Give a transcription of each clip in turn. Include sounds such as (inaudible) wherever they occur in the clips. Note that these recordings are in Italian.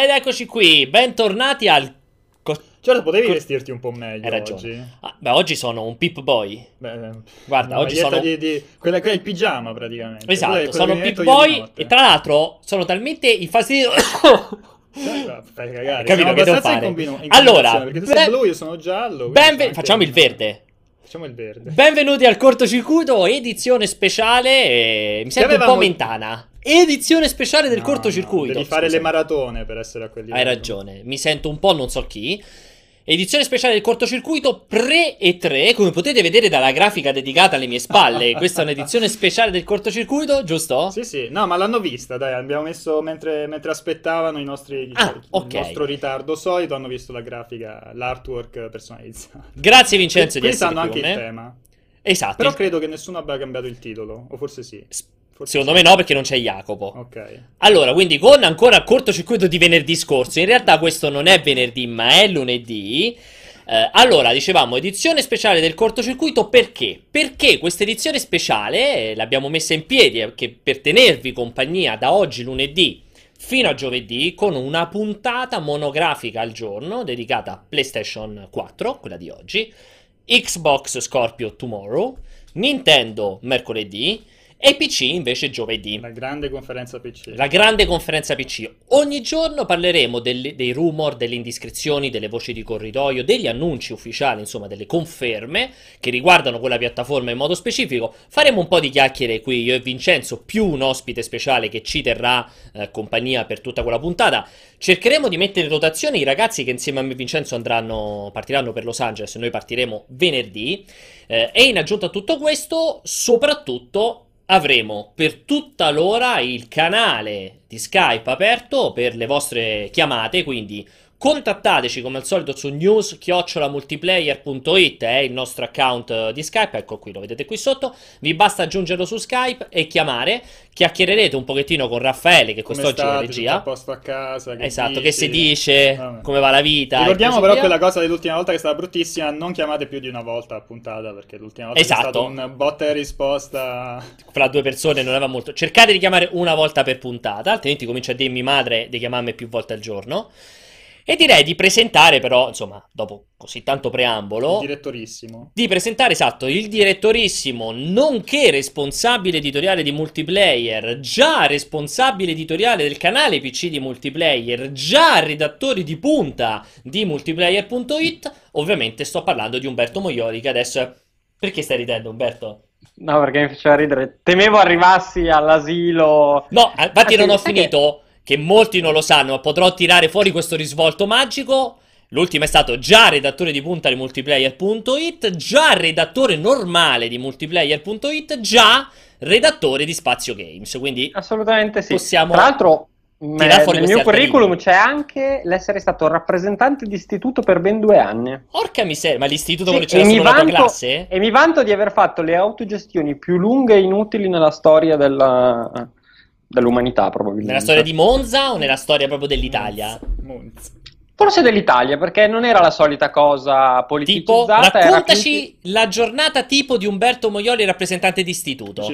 Ed eccoci qui, bentornati al... co- Certo, potevi co- vestirti un po' meglio Hai ragione. oggi. Ah, beh, oggi sono un Pip Boy. Beh, Guarda, una oggi sono- Di, di- Quella che è il pigiama, praticamente. Esatto, che- quello sono Pip Boy e tra l'altro sono talmente infastidito... Fai cagare. Capito che devo in combino- in Allora, perché tu ben- sei blu, io sono giallo. quindi Benve- c'è anche Facciamo il un- verde. Facciamo il verde. Benvenuti al cortocircuito, edizione speciale. eh, mi sento un avevamo- po' mentana. Edizione speciale del No, cortocircuito. devi fare Scusa. le maratone per essere a quelli Hai ragione, mi sento un po' non so chi. Edizione speciale del cortocircuito pre e 3, come potete vedere dalla grafica dedicata alle mie spalle. (laughs) Questa è un'edizione speciale del cortocircuito, giusto? Sì, sì, no, ma l'hanno vista, dai, abbiamo messo mentre, mentre aspettavano i nostri, Ah, il ok. nostro ritardo solito, hanno visto la grafica, l'artwork personalizzato. Grazie Vincenzo di Qui essere sanno qui anche con il tema. Esatto. Però credo che nessuno abbia cambiato il titolo, o forse sì. Forse Secondo me no, perché non c'è Jacopo. Ok. Allora, quindi con ancora cortocircuito di venerdì scorso, in realtà questo non è venerdì, ma è lunedì. Eh, allora, dicevamo, edizione speciale del cortocircuito perché? Perché questa edizione speciale eh, l'abbiamo messa in piedi eh, che per tenervi compagnia da oggi lunedì fino a giovedì con una puntata monografica al giorno dedicata a PlayStation 4, quella di oggi, Xbox Scorpio Tomorrow, Nintendo mercoledì e PC invece giovedì. La grande conferenza PC. La grande conferenza PC. Ogni giorno parleremo delle- dei rumor, delle indiscrezioni, delle voci di corridoio, degli annunci ufficiali, insomma, delle conferme che riguardano quella piattaforma in modo specifico. Faremo un po' di chiacchiere qui io e Vincenzo, più un ospite speciale che ci terrà eh, compagnia per tutta quella puntata. Cercheremo di mettere in rotazione i ragazzi che insieme a me e Vincenzo andranno, partiranno per Los Angeles noi partiremo venerdì. Eh, e in aggiunta a tutto questo, soprattutto avremo per tutta l'ora il canale di Skype aperto per le vostre chiamate, quindi contattateci come al solito su news-multiplayer.it è il nostro account eh, di Skype, ecco qui, lo vedete qui sotto, vi basta aggiungerlo su Skype e chiamare, chiacchiererete un pochettino con Raffaele che quest'oggi è la state? Tutto a regia. posto a casa? Che Esatto, dici? che si dice, Vabbè. come va la vita. Ricordiamo però via. quella cosa dell'ultima volta che è stata bruttissima, non chiamate più di una volta a puntata perché l'ultima volta Esatto. è stato un botta e risposta. fra due persone non aveva molto. Cercate di chiamare una volta per puntata, altrimenti comincia a dirmi madre di chiamarmi più volte al giorno. E direi di presentare, però, insomma, dopo così tanto preambolo, Direttorissimo. di presentare, esatto, il direttorissimo, nonché responsabile editoriale di multiplayer, già responsabile editoriale del canale PC di multiplayer, già redattore di punta di multiplayer.it. Ovviamente sto parlando di Umberto Moioli, che adesso è... Perché stai ridendo, Umberto? No, perché mi faceva ridere. Temevo arrivassi all'asilo. No, infatti Ah, non ho finito, che... molti non lo sanno, ma potrò tirare fuori questo risvolto magico. L'ultimo è stato già redattore di punta di multiplayer.it, già redattore normale di multiplayer.it, già redattore di Spazio Games. Quindi Assolutamente sì. Possiamo Tra l'altro, nel mio curriculum c'è anche l'essere stato rappresentante di istituto per ben due anni. Porca miseria, ma l'istituto Sì, c'era solo la vanto, classe? e mi vanto di aver fatto le autogestioni più lunghe e inutili nella storia della- dell'umanità, probabilmente. Nella storia di Monza o nella storia proprio dell'Italia? Monza. Forse dell'Italia, perché non era la solita cosa Tipo, politicizzata. era raccontaci la giornata tipo di Umberto Moioli, rappresentante di istituto.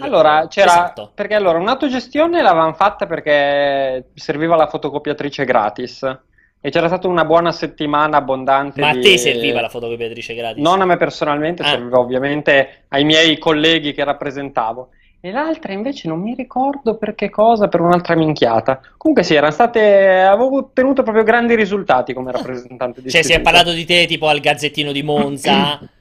Allora, c'era. Esatto. Perché allora un'autogestione l'avevamo fatta perché serviva la fotocopiatrice gratis. E c'era stata una buona settimana abbondante Ma a di- te serviva la fotocopiatrice gratis? Non a me personalmente, Ah. serviva ovviamente ai miei colleghi che rappresentavo. E l'altra invece non mi ricordo per che cosa, per un'altra minchiata. Comunque sì, erano state. Avevo ottenuto proprio grandi risultati come rappresentante di Cioè, si è parlato di te tipo al Gazzettino di Monza. (clears throat)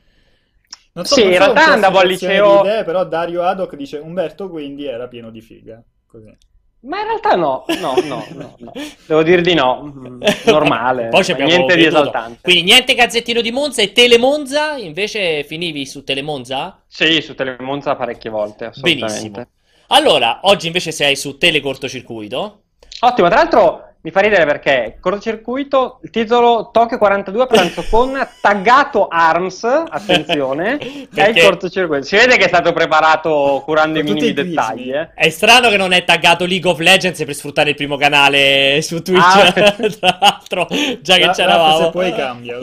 Non so, Sì, in realtà andavo al liceo- idee, però Dario Haddock dice Umberto quindi era pieno di figa. Così. Ma in realtà no, no, no, no, no. Devo dir di no. (laughs) Normale. Poi niente di esaltante. Quindi niente Gazzettino di Monza e Telemonza? Invece finivi su Telemonza? Sì, su Telemonza parecchie volte, assolutamente. Benissimo. Allora, oggi invece sei su Telecortocircuito. Ottimo, tra l'altro mi fa ridere perché cortocircuito, il titolo Tokyo 42 pranzo con taggato ARMS, attenzione, è (laughs) il Perché- cortocircuito. Si vede che è stato preparato curando i minimi dettagli. Eh. È strano che non è taggato League of Legends per sfruttare il primo canale su Twitch. Ah. Tra l'altro, già che Ra- c'eravamo. Se puoi cambia.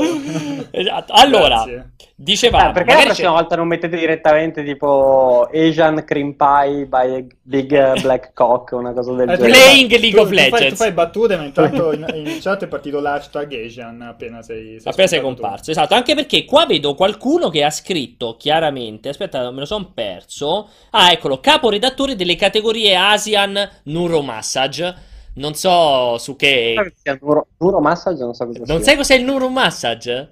Esatto. (laughs) Allora, Grazie. Dicevamo, Eh, perché la prossima c'è- volta non mettete direttamente tipo Asian cream pie by Big eh, Black (laughs) Cock, una cosa del Eh, tu- genere? Playing tu- League of tu fai- Legends. Tu fai battute, ma intanto in, in chat è partito l'hashtag Asian appena sei, Appena sei spuntato tu. comparso, esatto. Anche perché qua vedo qualcuno che ha scritto chiaramente. Aspetta, me lo son perso. Ah, eccolo, caporedattore delle categorie Asian Neuromassage. Non so su che. Neuro, neuromassage, non so cosa Non sia. sai cos'è il Neuromassage?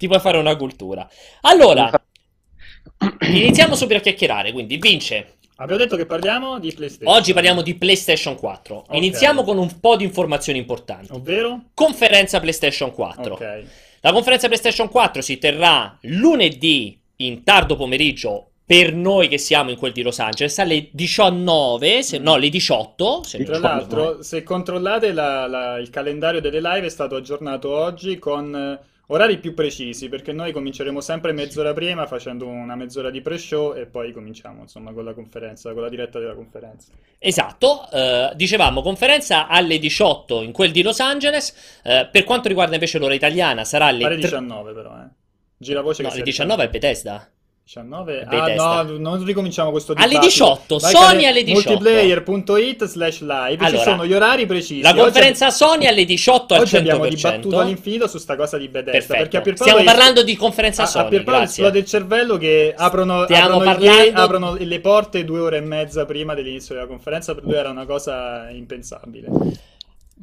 Ti puoi fare una cultura. Allora, (clears throat) iniziamo subito a chiacchierare. Quindi, vince. Abbiamo detto che parliamo di PlayStation. Oggi parliamo di PlayStation 4. Ok. Iniziamo con un po' di informazioni importanti. Ovvero? Conferenza PlayStation 4. Ok. La conferenza PlayStation 4 si terrà lunedì in tardo pomeriggio per noi che siamo in quel di Los Angeles alle 19, se, no, alle 18. Se Tra l'altro, se controllate la- la- il calendario delle live è stato aggiornato oggi con eh, orari più precisi, perché noi cominceremo sempre mezz'ora prima facendo una mezz'ora di pre-show e poi cominciamo, insomma, con la conferenza, con la diretta della conferenza. Esatto, eh, dicevamo conferenza alle 18 in quel di Los Angeles. Eh, per quanto riguarda invece l'ora italiana, sarà alle tre- 19 però, eh. Gira voce No, che alle sia 19 è Bethesda. 19? Bethesda. Ah no, non ricominciamo questo Alle dibattito. 18, Vai Sony alle 18. Multiplayer.it slash live, ci Allora, sono gli orari precisi. La Oggi- conferenza Sony alle 18 al Oggi abbiamo 100%. dibattuto all'infinito su sta cosa di Bethesda, Perfetto. perché a Pierpaolo Stiamo es- parlando di conferenza a, Sony, a Pierpaolo esplode il cervello che aprono, aprono, parlando- gate- aprono le porte due ore e mezza prima dell'inizio della conferenza, per lui era una cosa impensabile.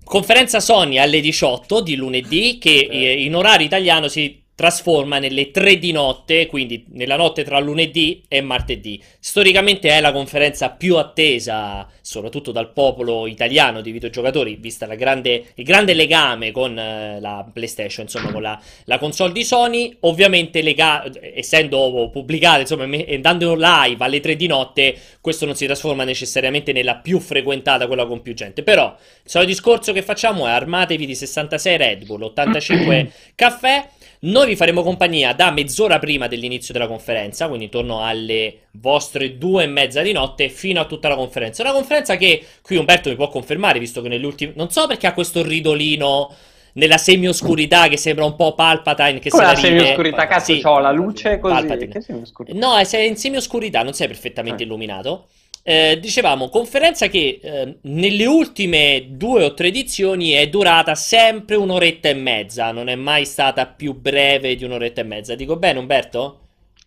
Conferenza Sony alle 18 di lunedì che eh, in orario italiano si trasforma nelle 3 di notte, quindi nella notte tra lunedì e martedì. Storicamente è la conferenza più attesa, soprattutto dal popolo italiano di videogiocatori, vista la grande- il grande legame con eh, la PlayStation, insomma con la, la console di Sony. Ovviamente, lega- essendo pubblicata, insomma, andando live alle 3 di notte, questo non si trasforma necessariamente nella più frequentata, quella con più gente. Però il solito discorso che facciamo è armatevi di 66 Red Bull, 85 (clears throat) caffè. Noi vi faremo compagnia da mezz'ora prima dell'inizio della conferenza, quindi intorno alle vostre due e mezza di notte, fino a tutta la conferenza. Una conferenza che qui Umberto mi può confermare, visto che negli ultimi. Non so perché ha questo ridolino nella semi-oscurità che sembra un po' Palpatine. Che Come se la la ride. semi-oscurità, cazzo, Sì. c'ho la luce così. Palpatine. Che semi-oscurità? No, eh, sei in semi-oscurità, non sei perfettamente Ah. illuminato. Eh, dicevamo, conferenza che eh, nelle ultime due o tre edizioni è durata sempre un'oretta e mezza, non è mai stata più breve di un'oretta e mezza. Dico bene, Umberto?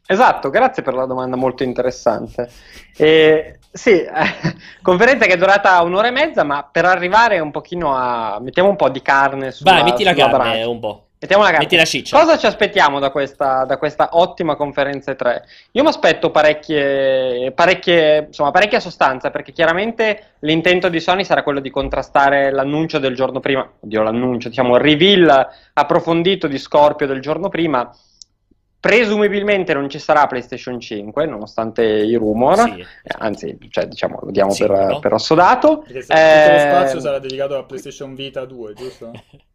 Esatto, grazie per la domanda molto interessante. Eh, sì, eh, (laughs) conferenza che è durata un'ora e mezza, ma per arrivare un pochino a... mettiamo un po' di carne sulla Vai, metti la carne brace. un po'. Mettiamo la. Metti la ciccia. Cosa ci aspettiamo da questa, da questa ottima conferenza 3? Io mi aspetto parecchie, parecchie, insomma, parecchia sostanza, perché chiaramente l'intento di Sony sarà quello di contrastare l'annuncio del giorno prima, oddio l'annuncio, diciamo il reveal approfondito di Scorpio del giorno prima. Presumibilmente non ci sarà PlayStation 5, nonostante i rumor, Sì. Eh, anzi, cioè, diciamo, lo diamo Sicuro. per, per assodato. Perché se tutto lo Eh, spazio sarà dedicato a PlayStation Vita 2, giusto? (laughs)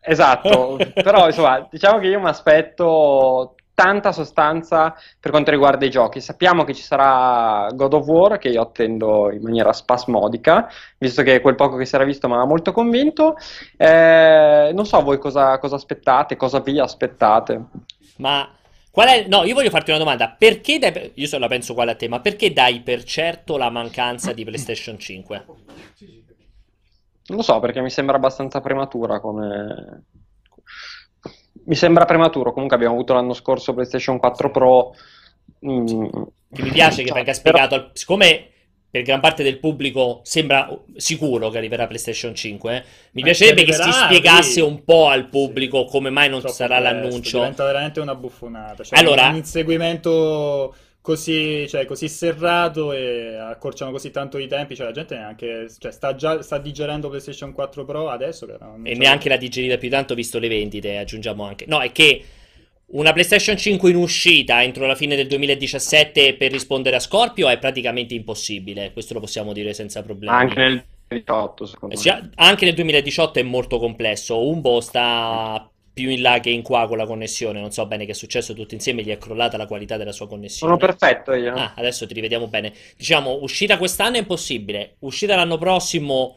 Esatto, (laughs) però insomma, diciamo che io mi aspetto tanta sostanza per quanto riguarda i giochi. Sappiamo che ci sarà God of War, che io attendo in maniera spasmodica, visto che quel poco che si era visto mi aveva molto convinto. Eh, non so voi cosa, cosa aspettate, cosa vi aspettate. Ma qual è... No, io voglio farti una domanda. Perché dai... Io se la penso uguale a te, ma perché dai per certo la mancanza di PlayStation 5? Non lo so, perché mi sembra abbastanza prematura come... Mi sembra prematuro, comunque abbiamo avuto l'anno scorso PlayStation 4 Pro. mm, Che mi piace che cioè, venga però- spiegato, al- siccome per gran parte del pubblico sembra sicuro che arriverà PlayStation 5, eh, mi Eh, piacerebbe che si spiegasse sì. un po' al Sì. pubblico come mai non Troppo sarà presto, l'annuncio. Diventa veramente una buffonata. Cioè, Allora- un inseguimento così, cioè, così serrato e accorciano così tanto i tempi. Cioè, la gente neanche. Cioè, sta già sta digerendo PlayStation 4 Pro adesso. Che non E neanche la digerita più tanto visto le vendite, aggiungiamo anche. No, è che una PlayStation 5 in uscita entro la fine del 2017 per rispondere a Scorpio è praticamente impossibile, questo lo possiamo dire senza problemi. Anche nel 2018, secondo me. anche nel 2018 è molto complesso. Umbo sta più in là che in qua con la connessione. Non so bene che è successo tutto insieme. Gli è crollata la qualità della sua connessione. Sono perfetto io. Ah, adesso ti rivediamo bene. Diciamo, uscita quest'anno è impossibile. Uscita l'anno prossimo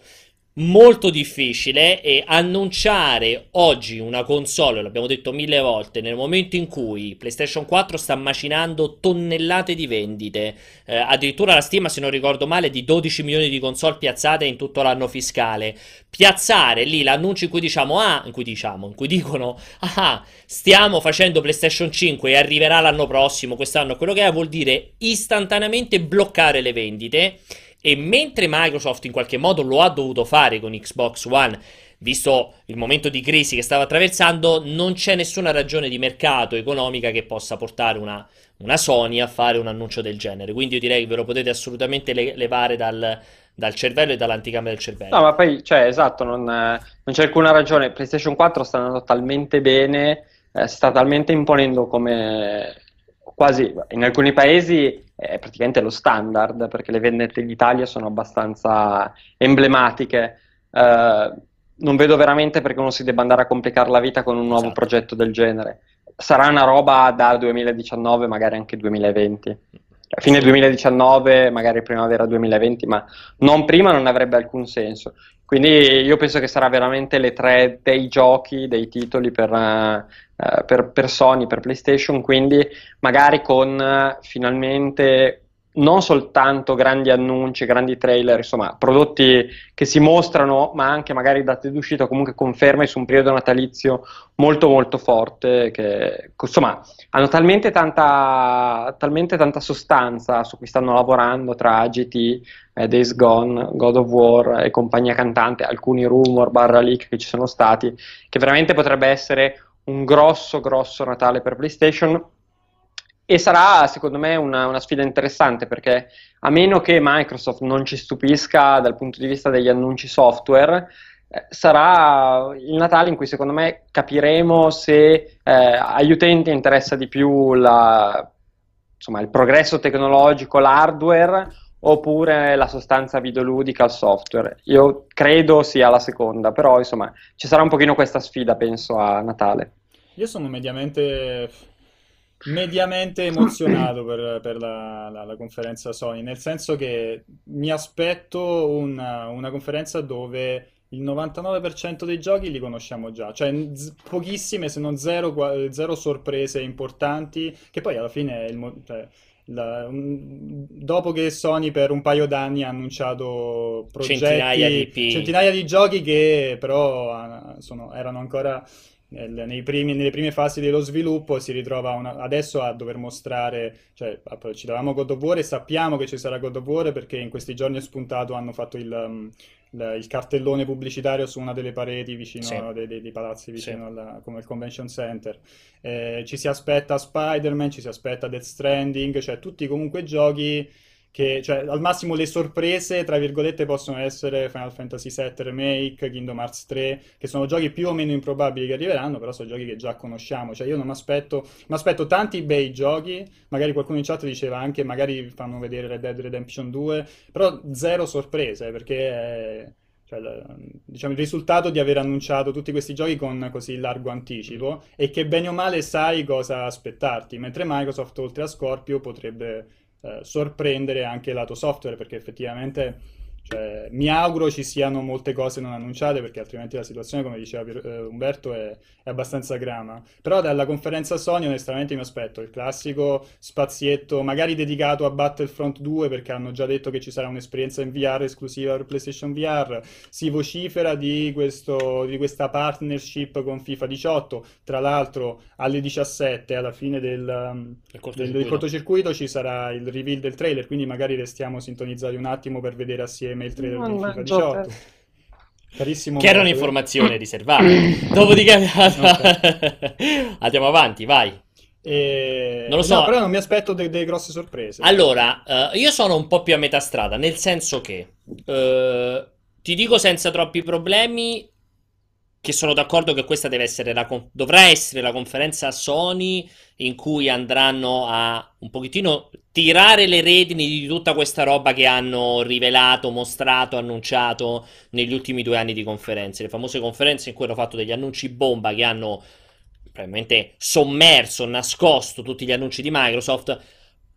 molto difficile e annunciare oggi una console, l'abbiamo detto mille volte, nel momento in cui PlayStation 4 sta macinando tonnellate di vendite, eh, addirittura la stima, se non ricordo male, di 12 milioni di console piazzate in tutto l'anno fiscale. Piazzare lì l'annuncio in cui diciamo ah, in cui diciamo, in cui dicono ah, stiamo facendo PlayStation 5 e arriverà l'anno prossimo, quest'anno, quello che è, vuol dire istantaneamente bloccare le vendite e mentre Microsoft in qualche modo lo ha dovuto fare con Xbox One, visto il momento di crisi che stava attraversando, non c'è nessuna ragione di mercato economica che possa portare una, una Sony a fare un annuncio del genere. Quindi io direi che ve lo potete assolutamente le- levare dal, dal cervello e dall'anticamera del cervello. No, ma poi, cioè, esatto, non, non c'è alcuna ragione. PlayStation 4 sta andando talmente bene, eh, sta talmente imponendo come quasi in alcuni paesi è praticamente lo standard perché le vendette in Italia sono abbastanza emblematiche. Uh, non vedo veramente perché uno si debba andare a complicare la vita con un nuovo esatto. progetto del genere. Sarà una roba da 2019, magari anche 2020. A fine 2019, magari primavera 2020, ma non prima non avrebbe alcun senso. Quindi io penso che sarà veramente le tre dei giochi, dei titoli per, uh, per, per Sony, per PlayStation, quindi magari con uh, finalmente non soltanto grandi annunci, grandi trailer, insomma, prodotti che si mostrano, ma anche magari date d'uscita, comunque conferme su un periodo natalizio molto molto forte, che insomma hanno talmente tanta, talmente tanta sostanza su cui stanno lavorando tra GT, eh, Days Gone, God of War e compagnia cantante, alcuni rumor, barra leak che ci sono stati, che veramente potrebbe essere un grosso grosso Natale per PlayStation. E sarà secondo me una, una, sfida interessante perché a meno che Microsoft non ci stupisca dal punto di vista degli annunci software, eh, sarà il Natale in cui secondo me capiremo se eh, agli utenti interessa di più la, insomma, il progresso tecnologico, l'hardware oppure la sostanza videoludica, il software. Io credo sia la seconda, però insomma ci sarà un pochino questa sfida penso a Natale. Io sono mediamente mediamente emozionato per, per la, la, la, conferenza Sony, nel senso che mi aspetto una, una conferenza dove il 99% dei giochi li conosciamo già, cioè z- pochissime se non zero, zero, sorprese importanti, che poi alla fine il, cioè, la, un, dopo che Sony per un paio d'anni ha annunciato progetti, centinaia di, centinaia di giochi che però uh, sono, erano ancora primi, nelle prime fasi dello sviluppo si ritrova una, adesso a dover mostrare, cioè ci davamo God of War e sappiamo che ci sarà God of War perché in questi giorni è spuntato, hanno fatto il, il, il cartellone pubblicitario su una delle pareti vicino sì. dei, dei, dei, palazzi vicino sì. alla, come il convention center. Eh, ci si aspetta Spider-Man, ci si aspetta Death Stranding, cioè tutti comunque giochi che cioè, al massimo le sorprese, tra virgolette, possono essere Final Fantasy VII Remake, Kingdom Hearts 3, che sono giochi più o meno improbabili che arriveranno, però sono giochi che già conosciamo. Cioè, io non mi aspetto, aspetto tanti bei giochi, magari qualcuno in chat diceva anche, magari fanno vedere Red Dead Redemption 2, però zero sorprese, perché è... Cioè, diciamo, il risultato di aver annunciato tutti questi giochi con così largo anticipo e che bene o male sai cosa aspettarti, mentre Microsoft oltre a Scorpio potrebbe sorprendere anche lato software perché effettivamente cioè, mi auguro ci siano molte cose non annunciate perché altrimenti la situazione, come diceva eh, Umberto, è, è, abbastanza grama. Però dalla conferenza Sony onestamente mi aspetto il classico spazietto, magari dedicato a Battlefront 2 perché hanno già detto che ci sarà un'esperienza in VR esclusiva per PlayStation VR. Si vocifera di, questo, di questa partnership con FIFA 18. Tra l'altro alle 17, alla fine del, um, cortocircuito. Del, del cortocircuito, ci sarà il reveal del trailer, quindi magari restiamo sintonizzati un attimo per vedere assieme mail trader di FIFA 18. Carissimo che erano informazioni riservate. (laughs) Dopodiché andiamo avanti, vai. E... Non lo so. No, però non mi aspetto delle de grosse sorprese. Allora, uh, io sono un po' più a metà strada, nel senso che uh, ti dico senza troppi problemi che sono d'accordo che questa essere la, dovrà essere la conferenza Sony in cui andranno a un pochettino tirare le redini di tutta questa roba che hanno rivelato, mostrato, annunciato negli ultimi due anni di conferenze. Le famose conferenze in cui hanno fatto degli annunci bomba che hanno probabilmente sommerso, nascosto tutti gli annunci di Microsoft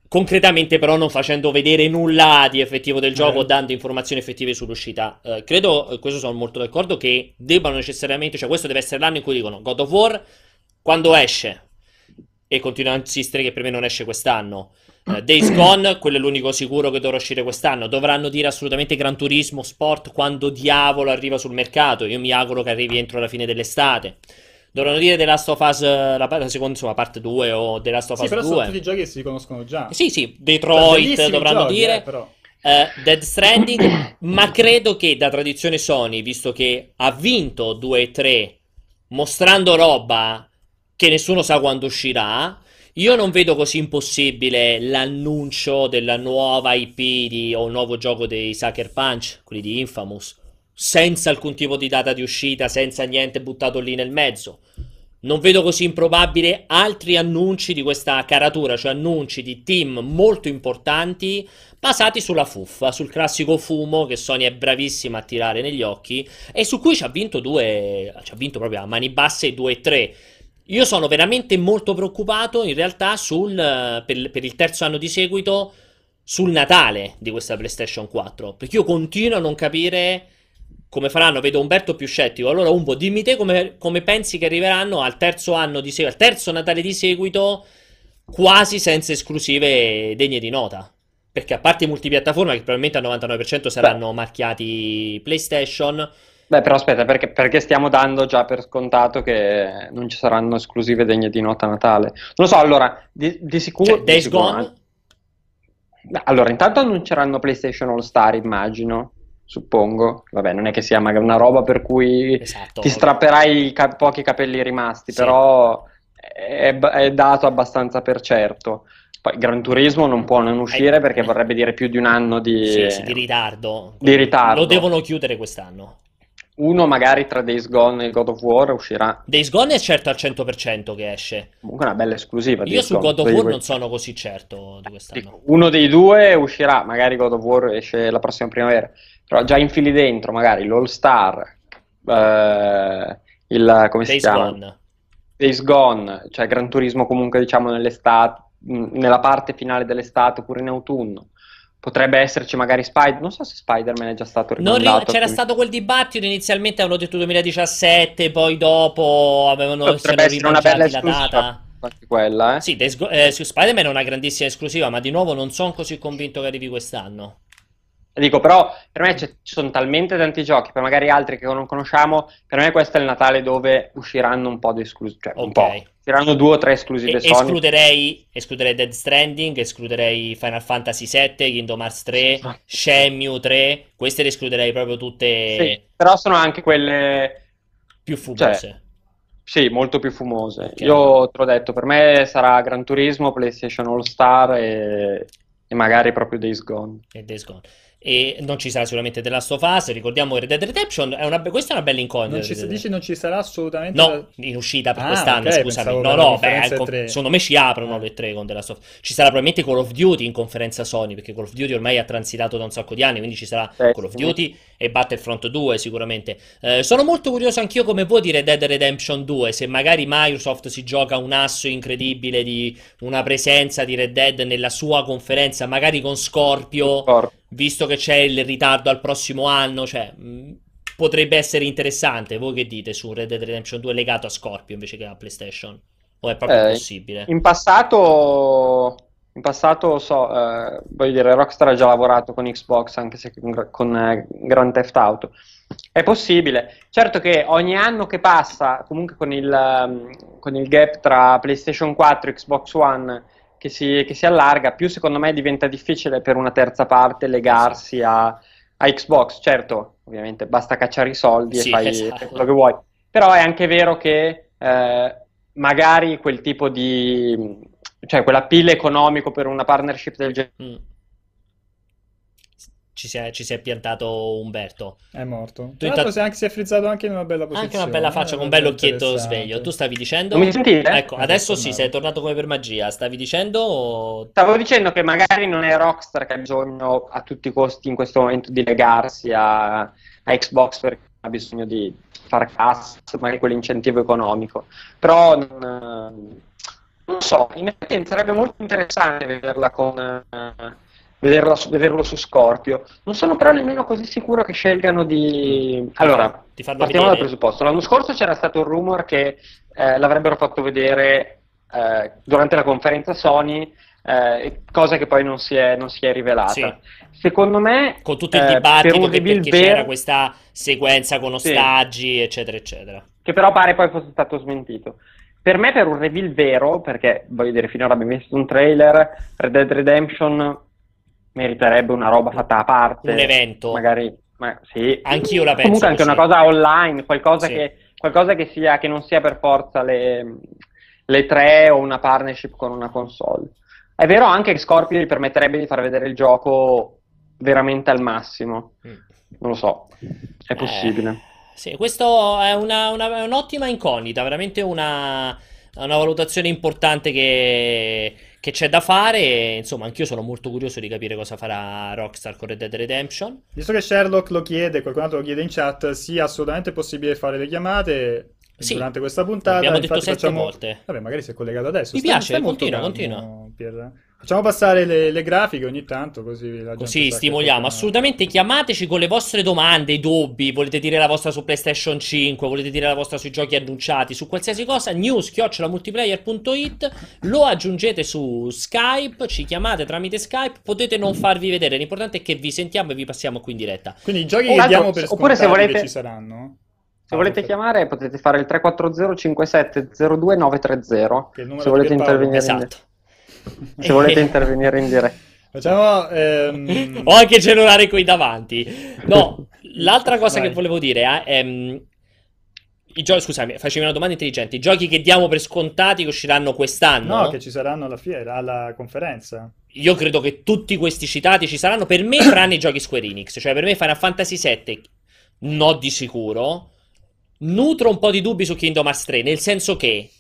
concretamente però non facendo vedere nulla di effettivo del gioco, eh. dando informazioni effettive sull'uscita. Eh, credo, eh, questo sono molto d'accordo, che debbano necessariamente, cioè questo deve essere l'anno in cui dicono God of War, quando esce, e continuo a insistere che per me non esce quest'anno, uh, Days (clears throat) Gone, quello è l'unico sicuro che dovrà uscire quest'anno. Dovranno dire assolutamente Gran Turismo Sport quando diavolo arriva sul mercato. Io mi auguro che arrivi entro la fine dell'estate. Dovranno dire The Last of Us, la, la seconda, insomma, parte 2 o The Last of Us sì, 2. però sono tutti giochi che si conoscono già. Sì, sì, Detroit dovranno giochi, dire. Eh, però. Uh, Dead Stranding, (coughs) ma credo che da tradizione Sony, visto che ha vinto 2 e 3 mostrando roba che nessuno sa quando uscirà, io non vedo così impossibile l'annuncio della nuova IP di, o un nuovo gioco dei Sucker Punch, quelli di Infamous senza alcun tipo di data di uscita, senza niente buttato lì nel mezzo. Non vedo così improbabile altri annunci di questa caratura, cioè annunci di team molto importanti basati sulla fuffa, sul classico fumo che Sony è bravissima a tirare negli occhi e su cui ci ha vinto due, ci ha vinto proprio a mani basse 2 e 3. Io sono veramente molto preoccupato in realtà sul, per, per il terzo anno di seguito sul Natale di questa PlayStation 4, perché io continuo a non capire come faranno, vedo Umberto più scettico. Allora, Umbo, dimmi te come, come pensi che arriveranno al terzo anno di seguito, al terzo Natale di seguito, quasi senza esclusive degne di nota. Perché a parte i multipiattaforma, che probabilmente al 99% saranno Beh. marchiati PlayStation. Beh, però aspetta, perché, perché, stiamo dando già per scontato che non ci saranno esclusive degne di nota a Natale? Non lo so, allora, di, di sicuro... Cioè, Days sicuro, Gone? Allora, intanto annunceranno PlayStation All Star, immagino suppongo. Vabbè, non è che sia magari una roba per cui esatto. ti strapperai i ca- pochi capelli rimasti, sì. però è, è, dato abbastanza per certo. Poi Gran Turismo non può non uscire perché vorrebbe dire più di un anno di, sì, sì, di ritardo. Di ritardo. Lo devono chiudere quest'anno. Uno magari tra Days Gone e God of War uscirà. Days Gone è certo al 100% che esce. Comunque è una bella esclusiva. Io su God of War non sono così certo di quest'anno. Uno dei due uscirà, magari God of War esce la prossima primavera. Però già infili dentro magari l'All Star, eh, il come Days si chiama? Gone. Days Gone, cioè Gran Turismo comunque diciamo nell'estate, nella parte finale dell'estate oppure in autunno. Potrebbe esserci magari Spider, non so se Spider-Man è già stato rimandato. Ri- c'era stato quel dibattito, inizialmente avevano detto 2017, poi dopo avevano Potrebbe essere una bella la data. Quella, eh? Sì, Go- eh, su Spider-Man è una grandissima esclusiva, ma di nuovo non sono così convinto che arrivi quest'anno. Dico, però per me ci sono talmente tanti giochi, per magari altri che non conosciamo, per me questo è il Natale dove usciranno un po' di esclusive, cioè okay. un po'. Usciranno due o tre esclusive e-. Escluderei, escluderei Dead Stranding, escluderei Final Fantasy VII, Kingdom Hearts 3, ah. Shenmue 3, queste le escluderei proprio tutte... Sì, però sono anche quelle... Più fumose. Cioè, sì, molto più fumose. Okay. Io te l'ho detto, per me sarà Gran Turismo, PlayStation All Star e, e magari proprio Days Gone. E Days Gone e non ci sarà sicuramente The Last of Us. Ricordiamo Red Dead Redemption. È una, questa è una bella incognita. Non ci, dici non ci sarà assolutamente. No, in uscita per ah, quest'anno. Okay, scusami. No, no, beh, con, secondo me ci aprono le tre con The Last of Us. Ci sarà probabilmente Call of Duty in conferenza Sony. Perché Call of Duty ormai ha transitato da un sacco di anni. Quindi ci sarà eh, Call of Duty e Battlefront 2 sicuramente. Eh, sono molto curioso anch'io come può dire Dead Redemption 2. Se magari Microsoft si gioca un asso incredibile di una presenza di Red Dead nella sua conferenza, magari con Scorpio. Scorpio visto che c'è il ritardo al prossimo anno, cioè, mh, potrebbe essere interessante. Voi che dite su Red Dead Redemption 2 legato a Scorpio invece che a PlayStation? O è proprio eh, possibile? In passato, in passato so, eh, voglio dire, Rockstar ha già lavorato con Xbox, anche se con, con eh, Grand Theft Auto. È possibile. Certo che ogni anno che passa, comunque con il, um, con il gap tra PlayStation 4 e Xbox One che si, che si, allarga, più secondo me diventa difficile per una terza parte legarsi a, a Xbox. Certo, ovviamente basta cacciare i soldi sì, e fai esatto. quello che vuoi. Però è anche vero che eh, magari quel tipo di... cioè quell'appeal economico per una partnership del genere... Mm ci si, è, ci si è piantato Umberto. È morto. Tu intanto si, è anche, si è frizzato anche in una bella posizione. Anche una bella faccia, con un bello occhietto sveglio. Tu stavi dicendo? Non mi sentite? Ecco, adesso, sì, sei tornato come per magia. Stavi dicendo? O... Stavo dicendo che magari non è Rockstar che ha bisogno a tutti i costi in questo momento di legarsi a, a Xbox perché ha bisogno di far cassa, magari quell'incentivo economico. Però non, non so, in effetti sarebbe molto interessante vederla con... Uh, vederla, vederlo su Scorpio. Non sono però nemmeno così sicuro che scelgano di... Allora, di partiamo vedere. dal presupposto. L'anno scorso c'era stato il rumor che eh, l'avrebbero fatto vedere eh, durante la conferenza Sony, eh, cosa che poi non si è, non si è rivelata. Sì. Secondo me... Con tutto il eh, dibattito per che c'era questa sequenza con ostaggi, sì. eccetera, eccetera. Che però pare poi fosse stato smentito. Per me, per un reveal vero, perché voglio dire, finora abbiamo visto un trailer, Red Dead Redemption meriterebbe una roba fatta a parte. Un evento. Magari, ma, sì. Anch'io la penso. Comunque anche una cosa online, qualcosa, sì. che, qualcosa che, sia, che non sia per forza le, le tre o una partnership con una console. È vero anche che Scorpio gli permetterebbe di far vedere il gioco veramente al massimo. Mm. Non lo so, è possibile. Eh, sì, questo è, una, una, un'ottima incognita, veramente una, una valutazione importante che, che c'è da fare. E, insomma, anch'io sono molto curioso di capire cosa farà Rockstar con Red Dead Redemption. Visto che Sherlock lo chiede, qualcun altro lo chiede in chat, sia assolutamente possibile fare le chiamate sì, durante questa puntata. Abbiamo detto sette facciamo... volte. Vabbè, magari si è collegato adesso. Mi stai, piace, stai continua, continua. Pier... Facciamo passare le, le, grafiche ogni tanto, così la Così stimoliamo. Assolutamente chiamateci con le vostre domande, dubbi. Volete dire la vostra su PlayStation 5, volete dire la vostra sui giochi annunciati, su qualsiasi cosa. news-multiplayer.it Lo aggiungete su Skype, ci chiamate tramite Skype. Potete non farvi vedere. L'importante è che vi sentiamo e vi passiamo qui in diretta. Quindi i giochi che diamo per oppure se volete... ci saranno. Se ah, volete chiamare potete fare il 340 57 02 930 se volete intervenire esatto. Se volete intervenire in diretta. Facciamo ehm... (laughs) Ho anche il cellulare qui davanti. No, l'altra cosa Vai. che volevo dire è ehm, i giochi, scusami, facevi una domanda intelligente. I giochi che diamo per scontati che usciranno quest'anno? No, che ci saranno alla fiera, alla conferenza. Io credo che tutti questi citati ci saranno per me, tranne i giochi Square Enix. Cioè, per me Final Fantasy VII no di sicuro nutro un po' di dubbi su Kingdom Hearts 3, nel senso che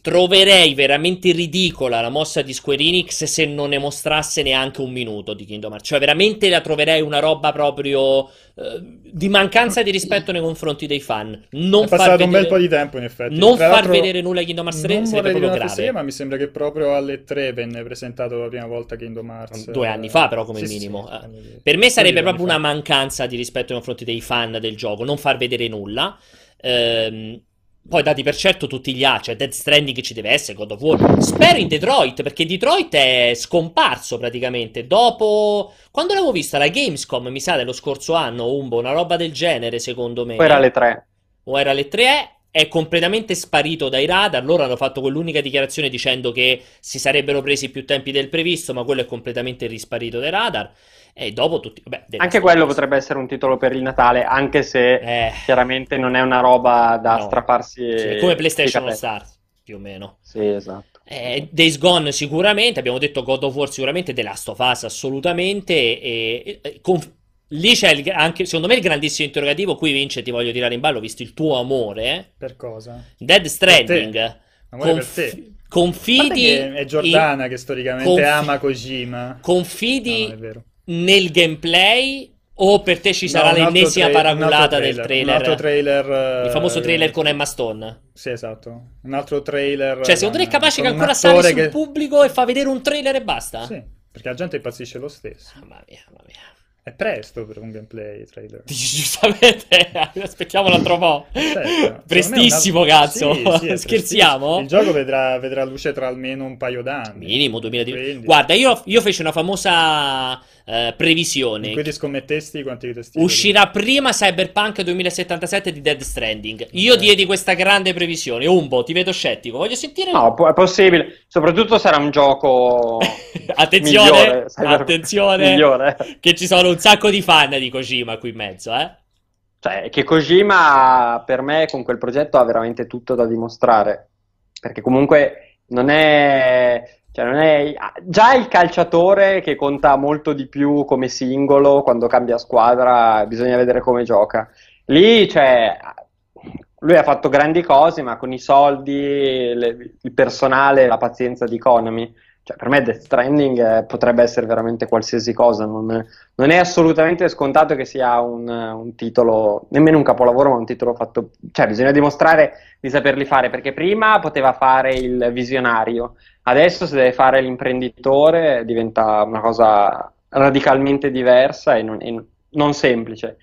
troverei veramente ridicola la mossa di Square Enix se non ne mostrasse neanche un minuto di Kingdom Hearts. Cioè, veramente la troverei una roba proprio eh, di mancanza di rispetto nei confronti dei fan. Non È passato vedere, un bel po' di tempo, in effetti. Non Tra far vedere nulla di Kingdom Hearts 3 sarebbe proprio grave. Serie, ma mi sembra che proprio alle 3 venne presentato la prima volta Kingdom Hearts. Due anni fa, però, come sì, minimo. Sì, sì. Per me sarebbe proprio una mancanza di rispetto nei confronti dei fan del gioco, non far vedere nulla. Ehm, poi dati per certo tutti gli A, cioè Dead Stranding che ci deve essere, God of War. Spero in Detroit, perché Detroit è scomparso praticamente. Dopo... Quando l'avevo vista la Gamescom, mi sa, dello scorso anno, Umbo, una roba del genere, secondo me. O era le 3. O era le 3, è completamente sparito dai radar. Loro hanno fatto quell'unica dichiarazione dicendo che si sarebbero presi più tempi del previsto, ma quello è completamente risparito dai radar. E dopo tutti. Vabbè, anche quello potrebbe essere un titolo per il Natale, anche se eh, chiaramente non è una roba da no. strapparsi. Sì, come PlayStation All Stars, più o meno. Sì, esatto. Eh, Days Gone sicuramente, abbiamo detto God of War sicuramente, The Last of Us assolutamente. E, e, conf- lì c'è il, anche, secondo me il grandissimo interrogativo. Qui Vince ti voglio tirare in ballo, visto il tuo amore. Per cosa? Dead Stranding. Conf- confidi. È Giordana in... che storicamente conf- ama Kojima. Confidi. No, nel gameplay o per te ci sarà no, l'ennesima tra- paraculata del trailer? Un altro trailer. Il famoso trailer con Emma Stone. Sì, esatto. Un altro trailer. Cioè, secondo te è capace che ancora sale sul che... pubblico e fa vedere un trailer e basta? Sì, perché la gente impazzisce lo stesso. Mamma mia, mamma mia. È presto per un gameplay trailer. (laughs) Giustamente, (laughs) aspettiamo un altro po'. Certo. Prestissimo, una... cazzo. Sì, sì, (laughs) Scherziamo? Il gioco vedrà, vedrà, luce tra almeno un paio d'anni. Minimo 2010. Quindi... Guarda, io, io feci una famosa eh, previsione. Quindi scommettesti quanti testi? Uscirà prima Cyberpunk 2077 di Dead Stranding. Io okay. diedi questa grande previsione. Umbo, ti vedo scettico. Voglio sentire. No, è possibile. Soprattutto sarà un gioco. attenzione, migliore, attenzione. Migliore. Che ci sono un sacco di fan di Kojima qui in mezzo, eh. Cioè, che Kojima per me con quel progetto ha veramente tutto da dimostrare. Perché comunque non è cioè non è... Già il calciatore che conta molto di più come singolo quando cambia squadra, bisogna vedere come gioca. Lì, cioè, lui ha fatto grandi cose, ma con i soldi, le, il personale, la pazienza di Economy. Cioè, per me Death Stranding eh, potrebbe essere veramente qualsiasi cosa, non, non è assolutamente scontato che sia un, un, titolo, nemmeno un capolavoro, ma un titolo fatto, cioè bisogna dimostrare di saperli fare, perché prima poteva fare il visionario, adesso se deve fare l'imprenditore diventa una cosa radicalmente diversa e non, e non semplice.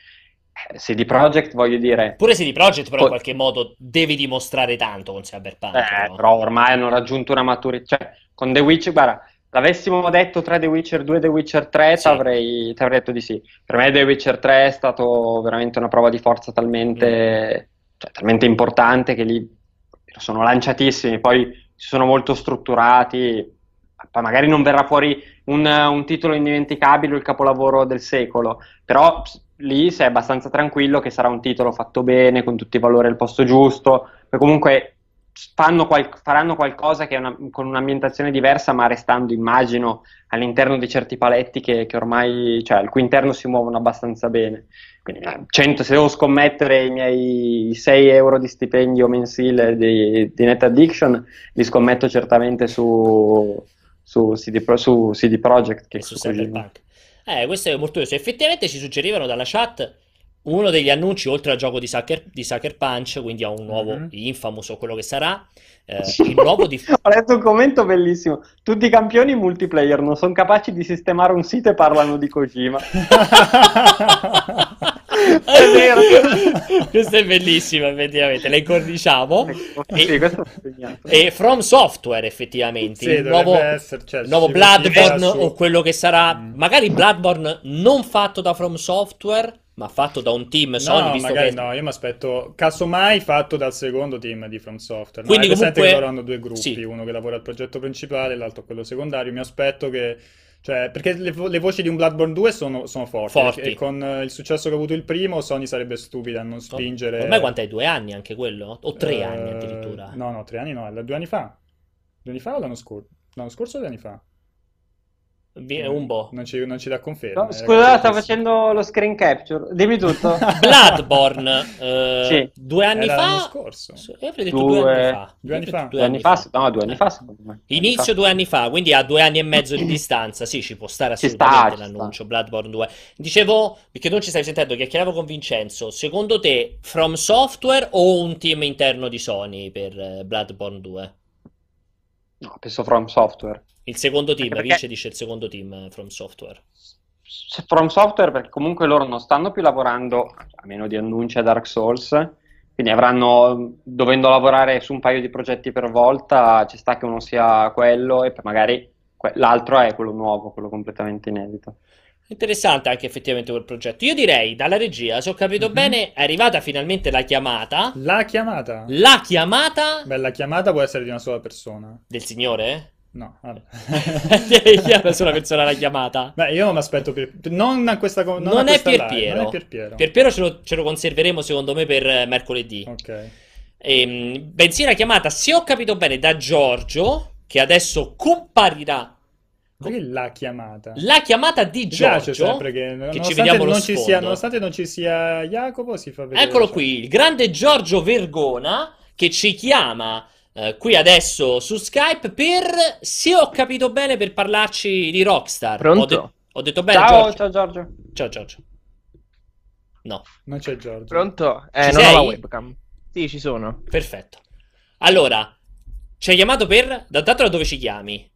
Eh, CD Projekt, voglio dire. Pure CD Projekt, però, po- in qualche modo devi dimostrare tanto con Cyberpunk. Eh, però. però ormai hanno raggiunto una maturità. Cioè, con The Witcher, guarda, l'avessimo detto tra The Witcher 2 e The Witcher 3, sì. avrei, ti avrei detto di sì. Per me The Witcher 3 è stato veramente una prova di forza talmente, mm. cioè, talmente importante che lì sono lanciatissimi, poi si sono molto strutturati. Poi magari non verrà fuori un, un titolo indimenticabile il capolavoro del secolo, però lì sei abbastanza tranquillo che sarà un titolo fatto bene, con tutti i valori al posto giusto, e comunque qual- faranno qualcosa che una, con un'ambientazione diversa, ma restando, immagino, all'interno di certi paletti che, che, ormai, cioè, al cui interno si muovono abbastanza bene. Quindi, 100, eh, se devo scommettere i miei 6 euro di stipendio mensile di, di Net Addiction, li scommetto certamente su, su, CD, su CD Projekt che su Cyberpunk. Eh, questo è molto curioso. Effettivamente ci suggerivano dalla chat uno degli annunci, oltre al gioco di Sucker, di Sucker Punch, quindi a un nuovo mm-hmm. Infamous o quello che sarà, eh, (laughs) il nuovo di... Ho letto un commento bellissimo. Tutti i campioni multiplayer non sono capaci di sistemare un sito e parlano di Kojima. (laughs) (laughs) è vero. (laughs) Questo è bellissimo, effettivamente. Le incorniciamo. Sì, e, e, From Software, effettivamente. Sì, il nuovo, essere, cioè, nuovo Bloodborne o quello che sarà. Mm. Magari Bloodborne non fatto da From Software ma fatto da un team Sony, no, visto magari che... no, io mi aspetto, casomai fatto dal secondo team di From Software. Quindi no, comunque... che loro hanno due gruppi, sì. uno che lavora al progetto principale e l'altro quello secondario. Mi aspetto che... Cioè, perché le, vo- le voci di un Bloodborne 2 sono, sono forti, forti. E con uh, il successo che ha avuto il primo, Sony sarebbe stupida a non spingere... Ormai quant'è? Due anni anche quello? O tre uh, anni addirittura? No, no, tre anni no, due anni fa. Due anni fa o l'anno scorso? L'anno scorso o due anni fa? Un po'. Non ci, non ci dà conferma. No, scusa, sto facendo lo screen capture. Dimmi tutto. (laughs) Bloodborne, eh, sì. due anni Era fa. L'anno scorso. Io avrei detto due, due anni fa. Due anni fa. Due anni fa. No, due anni fa. Inizio due anni fa, quindi a due anni e mezzo di (clears throat) distanza. Sì, ci può stare assolutamente sta, l'annuncio. Sta. Bloodborne 2. Dicevo, perché non ci stai sentendo, chiacchieravo con Vincenzo. Secondo te, From Software o un team interno di Sony per eh, Bloodborne 2? No, penso From Software. Il secondo team, perché... Vince dice il secondo team eh, From Software. From Software perché comunque loro non stanno più lavorando, a meno di annunci a Dark Souls, quindi avranno, dovendo lavorare su un paio di progetti per volta, ci sta che uno sia quello e magari l'altro è quello nuovo, quello completamente inedito. Interessante anche effettivamente quel progetto. Io direi, dalla regia, se ho capito mm-hmm. bene, è arrivata finalmente la chiamata. La chiamata? La chiamata? Beh, la chiamata può essere di una sola persona. Del signore? No, vabbè. È una chiamata l'ha chiamata? Beh, io non mi aspetto per... Non a questa... Non, non, a è, questa Pierpiero. non è Pierpiero. Pierpiero ce lo, ce lo conserveremo secondo me per eh, mercoledì. Ok. E, ehm, bensì la chiamata, se ho capito bene, da Giorgio, che adesso comparirà perché la chiamata? La chiamata di Giorgio. sempre che, che ci vediamo non ci sia, nonostante non ci sia Jacopo, si fa vedere. Eccolo qui, il grande Giorgio Vergona che ci chiama Uh, qui adesso su Skype per, se ho capito bene, per parlarci di Rockstar. Pronto? Ho, de- ho detto bene, ciao, Giorgio? Ciao Giorgio. Ciao Giorgio. No. Non c'è Giorgio. Pronto? Eh, ci non sei? ho la webcam. Sì, ci sono. Perfetto. Allora, ci hai chiamato per... Da, da dove ci chiami?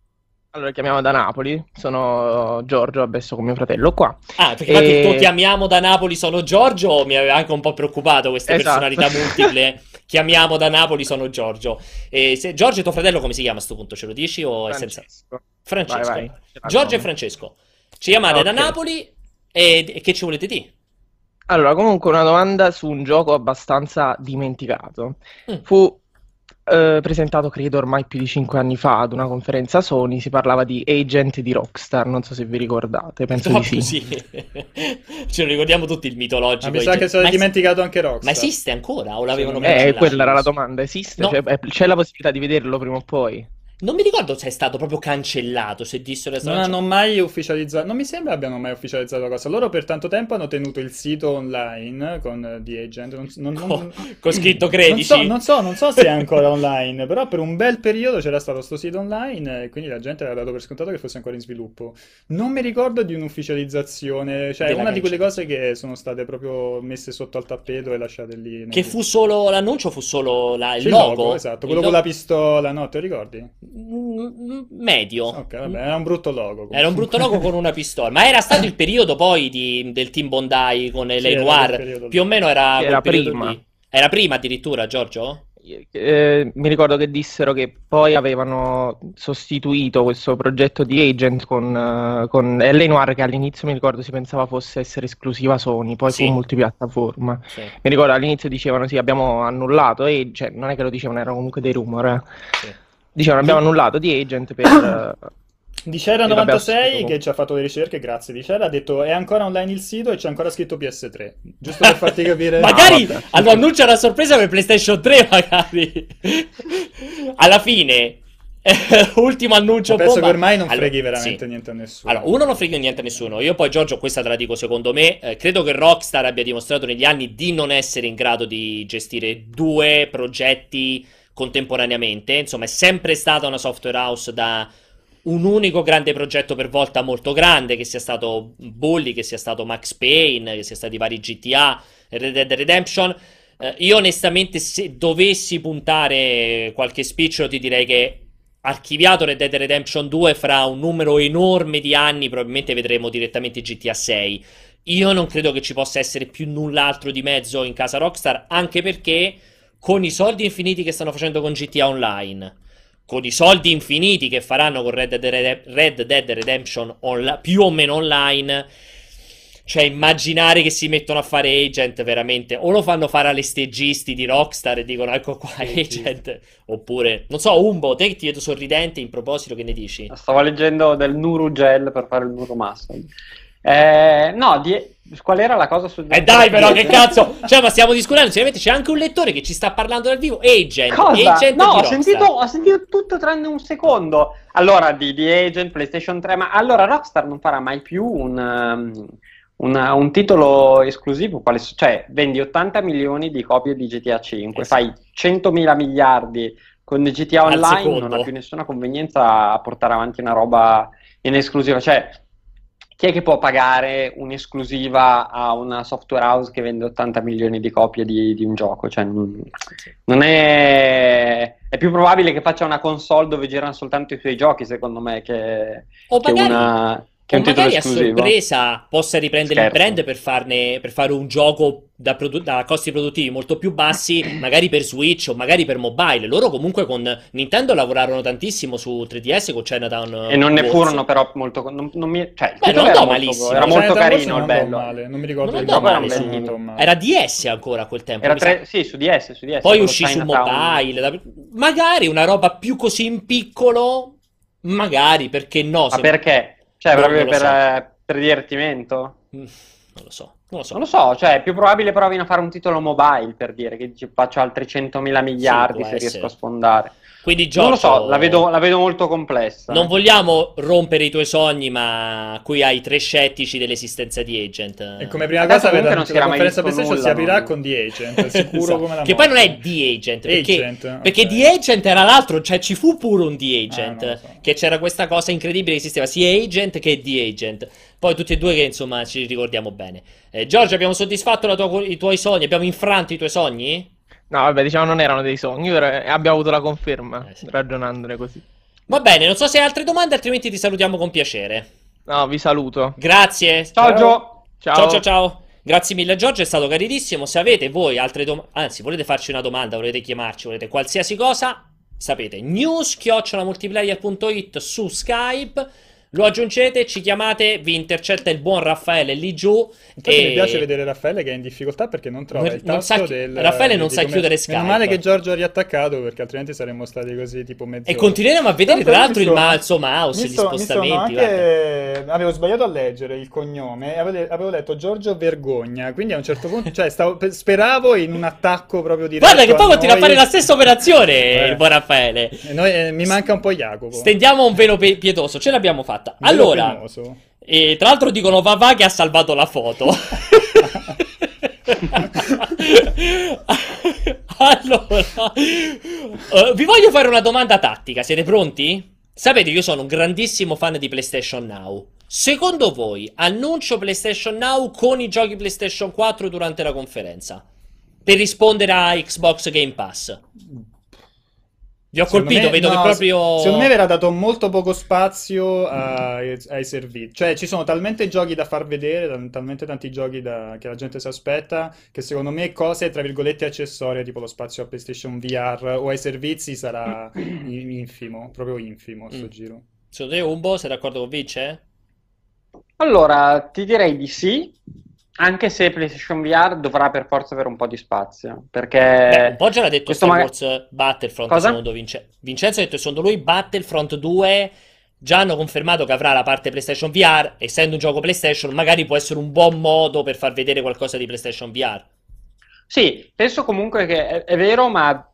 Allora, chiamiamo da Napoli, sono Giorgio, adesso con mio fratello qua. Ah, perché e... tuo chiamiamo da Napoli sono Giorgio mi aveva anche un po' preoccupato queste esatto. personalità multiple. (laughs) chiamiamo da Napoli sono Giorgio. E se... Giorgio, tuo fratello come si chiama a questo punto? Ce lo dici o Francesco. è senza... Francesco. Vai, vai. Giorgio e Francesco. Ci chiamate okay. da Napoli e... e che ci volete dire? Allora, comunque una domanda su un gioco abbastanza dimenticato. Mm. Fu eh, presentato credo ormai più di 5 anni fa ad una conferenza Sony, si parlava di agent di Rockstar, non so se vi ricordate, penso di sì. sì. (laughs) Ce lo ricordiamo tutti il mitologico. Ma mi sa che si è dimenticato anche Rockstar. Ma esiste ancora o l'avevano cancellato? Eh, quella era la domanda, esiste? No. Cioè, c'è la possibilità di vederlo prima o poi? Non mi ricordo se è stato proprio cancellato, se dissero Non hanno mai ufficializzato, non mi sembra abbiano mai ufficializzato la cosa. Loro per tanto tempo hanno tenuto il sito online con The Agent, non, non, non, con, con scritto non 13. so, non so, non so se è ancora (laughs) online, però per un bel periodo c'era stato sto sito online e quindi la gente aveva dato per scontato che fosse ancora in sviluppo. Non mi ricordo di un'ufficializzazione, cioè è Della una di quelle cose che sono state proprio messe sotto al tappeto e lasciate lì. non Che fu solo l'annuncio, fu solo la- il Sì, logo. esatto, Il quello con logo- la pistola, no, te lo ricordi? Medio. Ok, vabbè, era un brutto logo. Era un brutto comunque. logo con una pistola, ma era stato il periodo poi di- del team Bondi con Sì, le Noir. Più o meno era, Era prima. lì. Era prima addirittura, Giorgio? Eh, mi ricordo che dissero che poi avevano sostituito questo progetto di Agent con, con LA Noir che all'inizio mi ricordo si pensava fosse essere esclusiva Sony, poi Sì. fu multipiattaforma. Sì, Mi ricordo all'inizio dicevano sì, abbiamo annullato e cioè, non è che lo dicevano, erano comunque dei rumor. eh. sì. Dicevano abbiamo annullato di Agent per... (coughs) eh, Di vabbè, 96 assurdo. che ci ha fatto le ricerche, grazie di Cera, ha detto è ancora online il sito e c'è ancora scritto PS3. Giusto per farti (laughs) capire. Magari vabbè. hanno annunciato una sorpresa per PlayStation 3, magari. (laughs) Alla fine, (laughs) ultimo annuncio Ma penso bomba. che ormai non Allora, freghi veramente sì. niente a nessuno. Allora, uno non frega niente a nessuno. Io poi, Giorgio, questa te la dico secondo me. eh, credo che Rockstar abbia dimostrato negli anni di non essere in grado di gestire due progetti contemporaneamente. Insomma, è sempre stata una software house da un unico grande progetto per volta molto grande, che sia stato Bully, che sia stato Max Payne, che sia stati vari GTA, Red Dead Redemption. Eh, io onestamente, se dovessi puntare qualche spicciolo, ti direi che archiviato Red Dead Redemption 2 fra un numero enorme di anni, probabilmente vedremo direttamente GTA 6. Io non credo che ci possa essere più null'altro di mezzo in casa Rockstar, anche perché con i soldi infiniti che stanno facendo con GTA Online, con i soldi infiniti che faranno con Red Dead, Red Dead Redemption onla- più o meno online, cioè immaginare che si mettono a fare agent veramente, o lo fanno fare alle stagisti di Rockstar e dicono ecco qua agent, oppure, non so, Umbo, te che ti vedo sorridente in proposito, che ne dici? Stavo leggendo del Nuru Gel per fare il Nuru Muscle. Eh, no, di- qual era la cosa su Eh dai però che (laughs) cazzo, cioè ma stiamo discutendo, seriamente c'è anche un lettore che ci sta parlando dal vivo, agent, Cosa? agent No, ho sentito, ho sentito tutto tranne un secondo. Allora, di, di Agent, PlayStation 3, ma allora Rockstar non farà mai più un, um, una- un titolo esclusivo? Quale, cioè, vendi 80 milioni di copie di GTA 5, Eh sì. fai 100 mila miliardi con GTA Online, non ha più nessuna convenienza a portare avanti una roba in esclusiva. Cioè, chi è che può pagare un'esclusiva a una software house che vende 80 milioni di copie di, di un gioco? Cioè, non, non è... È più probabile che faccia una console dove girano soltanto i suoi giochi, secondo me, che, O che magari, una... Che o un magari a esclusivo. sorpresa possa riprendere Scherzo. il brand per, farne, per fare un gioco da, produ- da costi produttivi molto più bassi, (clears throat) magari per Switch o magari per mobile. Loro comunque con Nintendo lavorarono tantissimo su 3DS con Chinatown E non ne Wars. furono però molto... Non, non mi... Cioè, Beh, non era andò molto, malissimo. era molto carino il bello. male, non mi ricordo Non andò male, male. Era DS ancora a quel tempo. Era tre... Sì, su DS, su DS. Poi uscì su mobile. da- Magari una roba più così in piccolo. Magari perché no? Ma perché? Cioè, proprio per, so. eh, per divertimento? Mm, Non lo so. Non lo so. Non lo so, cioè è più probabile provino a fare un titolo mobile per dire che faccio altri 100.000 miliardi può se essere. riesco a sfondare. Quindi Non lo Giorgio, so, la vedo, la vedo molto complessa. Non vogliamo rompere i tuoi sogni, ma qui hai tre scettici dell'esistenza di Agent. E come prima Adesso cosa, non si la era mai conferenza PlayStation si aprirà no? con The Agent, sicuro Esatto. come la Che poi non morte. è The Agent, perché, Agent, perché ok. The Agent era l'altro, cioè ci fu pure un The Agent, Ah, non lo so. che c'era questa cosa incredibile che esisteva sia Agent che The Agent. Poi tutti e due che insomma ci ricordiamo bene. Eh, Giorgio, abbiamo soddisfatto la tua- i tuoi sogni? Abbiamo infranto i tuoi sogni? No, vabbè, diciamo non erano dei sogni, però abbiamo avuto la conferma, Eh, sì. ragionandone così. Va bene, non so se hai altre domande, altrimenti ti salutiamo con piacere. No, vi saluto. Grazie. Ciao Gio! Ciao. Ciao ciao ciao. Grazie mille Giorgio, è stato carinissimo. Se avete voi altre domande, anzi volete farci una domanda, volete chiamarci, volete qualsiasi cosa, sapete, news-multiplayer.it su Skype. Lo aggiungete, ci chiamate, vi intercetta il buon Raffaele lì giù. Infatti e... mi piace vedere Raffaele che è in difficoltà perché non trova Non- il tasto chi- del... Raffaele non di sa come- chiudere Skype. Meno male che Giorgio ha riattaccato perché altrimenti saremmo stati così tipo mezz'ora. E continueremo a vedere Tanto tra l'altro il, ma- il suo mouse, mi gli so- spostamenti. anche... Avevo sbagliato a leggere il cognome e avevo, avevo letto Giorgio Vergogna, quindi a un certo punto, cioè stavo- pe- speravo in un attacco proprio diretto Guarda che poi continua a fare la stessa operazione Eh. il buon Raffaele. Noi- eh, mi manca un po' Jacopo. Stendiamo un velo pe- pietoso, ce l'abbiamo fatta. Un velo Allora, e tra l'altro dicono Vavà che ha salvato la foto. (laughs) allora, eh, vi voglio fare una domanda tattica, siete pronti? Sapete, io sono un grandissimo fan di PlayStation Now. Secondo voi, annuncio PlayStation Now con i giochi PlayStation 4 durante la conferenza? Per rispondere a Xbox Game Pass. Vi ho Secondo colpito, me- vedo no, che proprio... Secondo me verrà dato molto poco spazio ai, ai servizi. Cioè, ci sono talmente giochi da far vedere, tal- talmente tanti giochi da- che la gente si aspetta, che secondo me cose, tra virgolette, accessorie, tipo lo spazio a PlayStation VR o ai servizi, sarà (clears throat) infimo, proprio infimo sto Mm. giro. Secondo te Umbo, sei d'accordo con Vince? Allora, ti direi di sì, anche se PlayStation VR dovrà per forza avere un po' di spazio, perché Beh, un po' già l'ha detto Star Wars Battlefront, Cosa? secondo Vince- Vincenzo ha detto secondo lui Battlefront 2 già hanno confermato che avrà la parte PlayStation VR, essendo un gioco PlayStation, magari può essere un buon modo per far vedere qualcosa di PlayStation VR. Sì, penso comunque che è, è vero, ma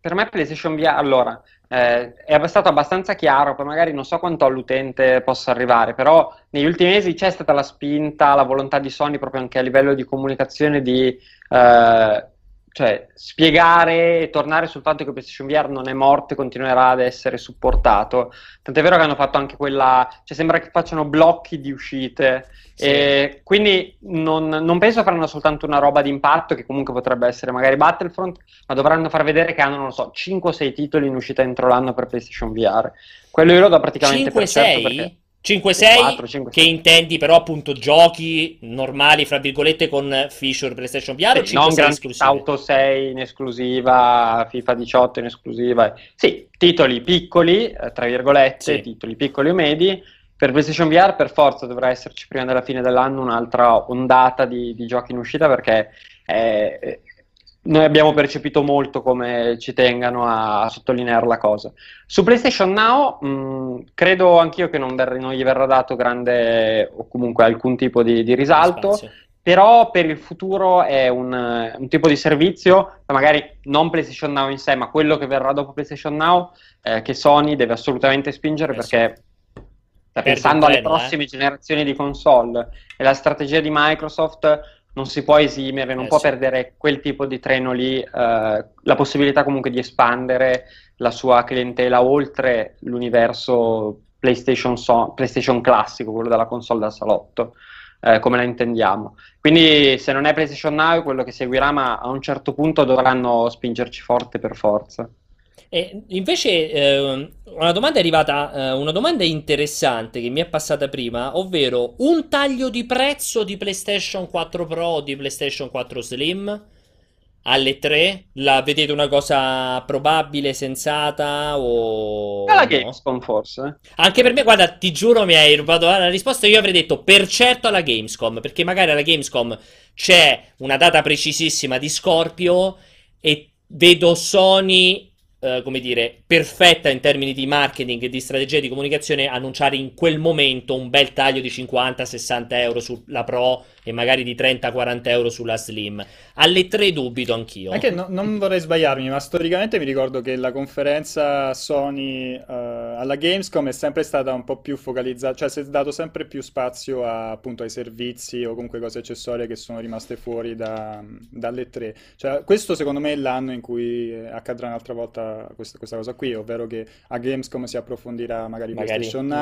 per me PlayStation VR, allora, eh, è stato abbastanza chiaro, poi magari non so quanto all'utente possa arrivare, però negli ultimi mesi c'è stata la spinta, la volontà di Sony proprio anche a livello di comunicazione di eh, cioè, spiegare e tornare sul fatto che PlayStation VR non è morto e continuerà ad essere supportato. Tant'è vero che hanno fatto anche quella, cioè sembra che facciano blocchi di uscite. Sì. E quindi non, non penso faranno soltanto una roba di impatto, che comunque potrebbe essere magari Battlefront, ma dovranno far vedere che hanno, non lo so, 5 o 6 titoli in uscita entro l'anno per PlayStation VR. Quello io lo do praticamente per certo 5-6? perché 5-6 4, 5, che intendi però appunto giochi normali, fra virgolette, con feature PlayStation VR o Sì, non 5-6 Grand esclusive? Auto 6 in esclusiva, FIFA 18 in esclusiva. Sì, titoli piccoli, eh, tra virgolette, Sì. titoli piccoli o medi. Per PlayStation VR per forza dovrà esserci prima della fine dell'anno un'altra ondata di, di giochi in uscita perché eh, noi abbiamo percepito molto come ci tengano a, a sottolineare la cosa. Su PlayStation Now mh, credo anch'io che non, ver- non gli verrà dato grande o comunque alcun tipo di, di risalto. Spazio. Però per il futuro è un, eh, un tipo di servizio, magari non PlayStation Now in sé, ma quello che verrà dopo PlayStation Now, eh, che Sony deve assolutamente spingere Eh, perché sta Perde pensando un alle treno, prossime generazioni di console e la strategia di Microsoft non si può esimere, non Eh, può sì. perdere quel tipo di treno lì, eh, la possibilità comunque di espandere la sua clientela oltre l'universo PlayStation, so- PlayStation classico, quello della console da salotto, eh, come la intendiamo. Quindi se non è PlayStation Now è quello che seguirà, ma a un certo punto dovranno spingerci forte per forza. E invece ehm, una domanda è arrivata, eh, una domanda interessante che mi è passata prima, ovvero un taglio di prezzo di PlayStation 4 Pro o di PlayStation 4 Slim alle 3? La vedete una cosa probabile, sensata o Alla no? Gamescom forse. Anche per me, guarda, ti giuro, mi hai rubato la risposta. Io avrei detto per certo alla Gamescom, perché magari alla Gamescom c'è una data precisissima di Scorpio e vedo Sony, eh, come dire, perfetta in termini di marketing e di strategia di comunicazione, annunciare in quel momento un bel taglio di 50-60 euro sulla Pro e magari di 30-40 euro sulla Slim. Alle 3 dubito anch'io. Anche no- non vorrei sbagliarmi, ma storicamente mi ricordo che la conferenza Sony eh, alla Gamescom è sempre stata un po' più focalizzata, cioè si è dato sempre più spazio a, appunto ai servizi o comunque cose accessorie che sono rimaste fuori da- dalle tre. Cioè, questo secondo me è l'anno in cui eh, accadrà un'altra volta questa, questa cosa qui, ovvero che a Gamescom si approfondirà magari Magari. PlayStation Mm.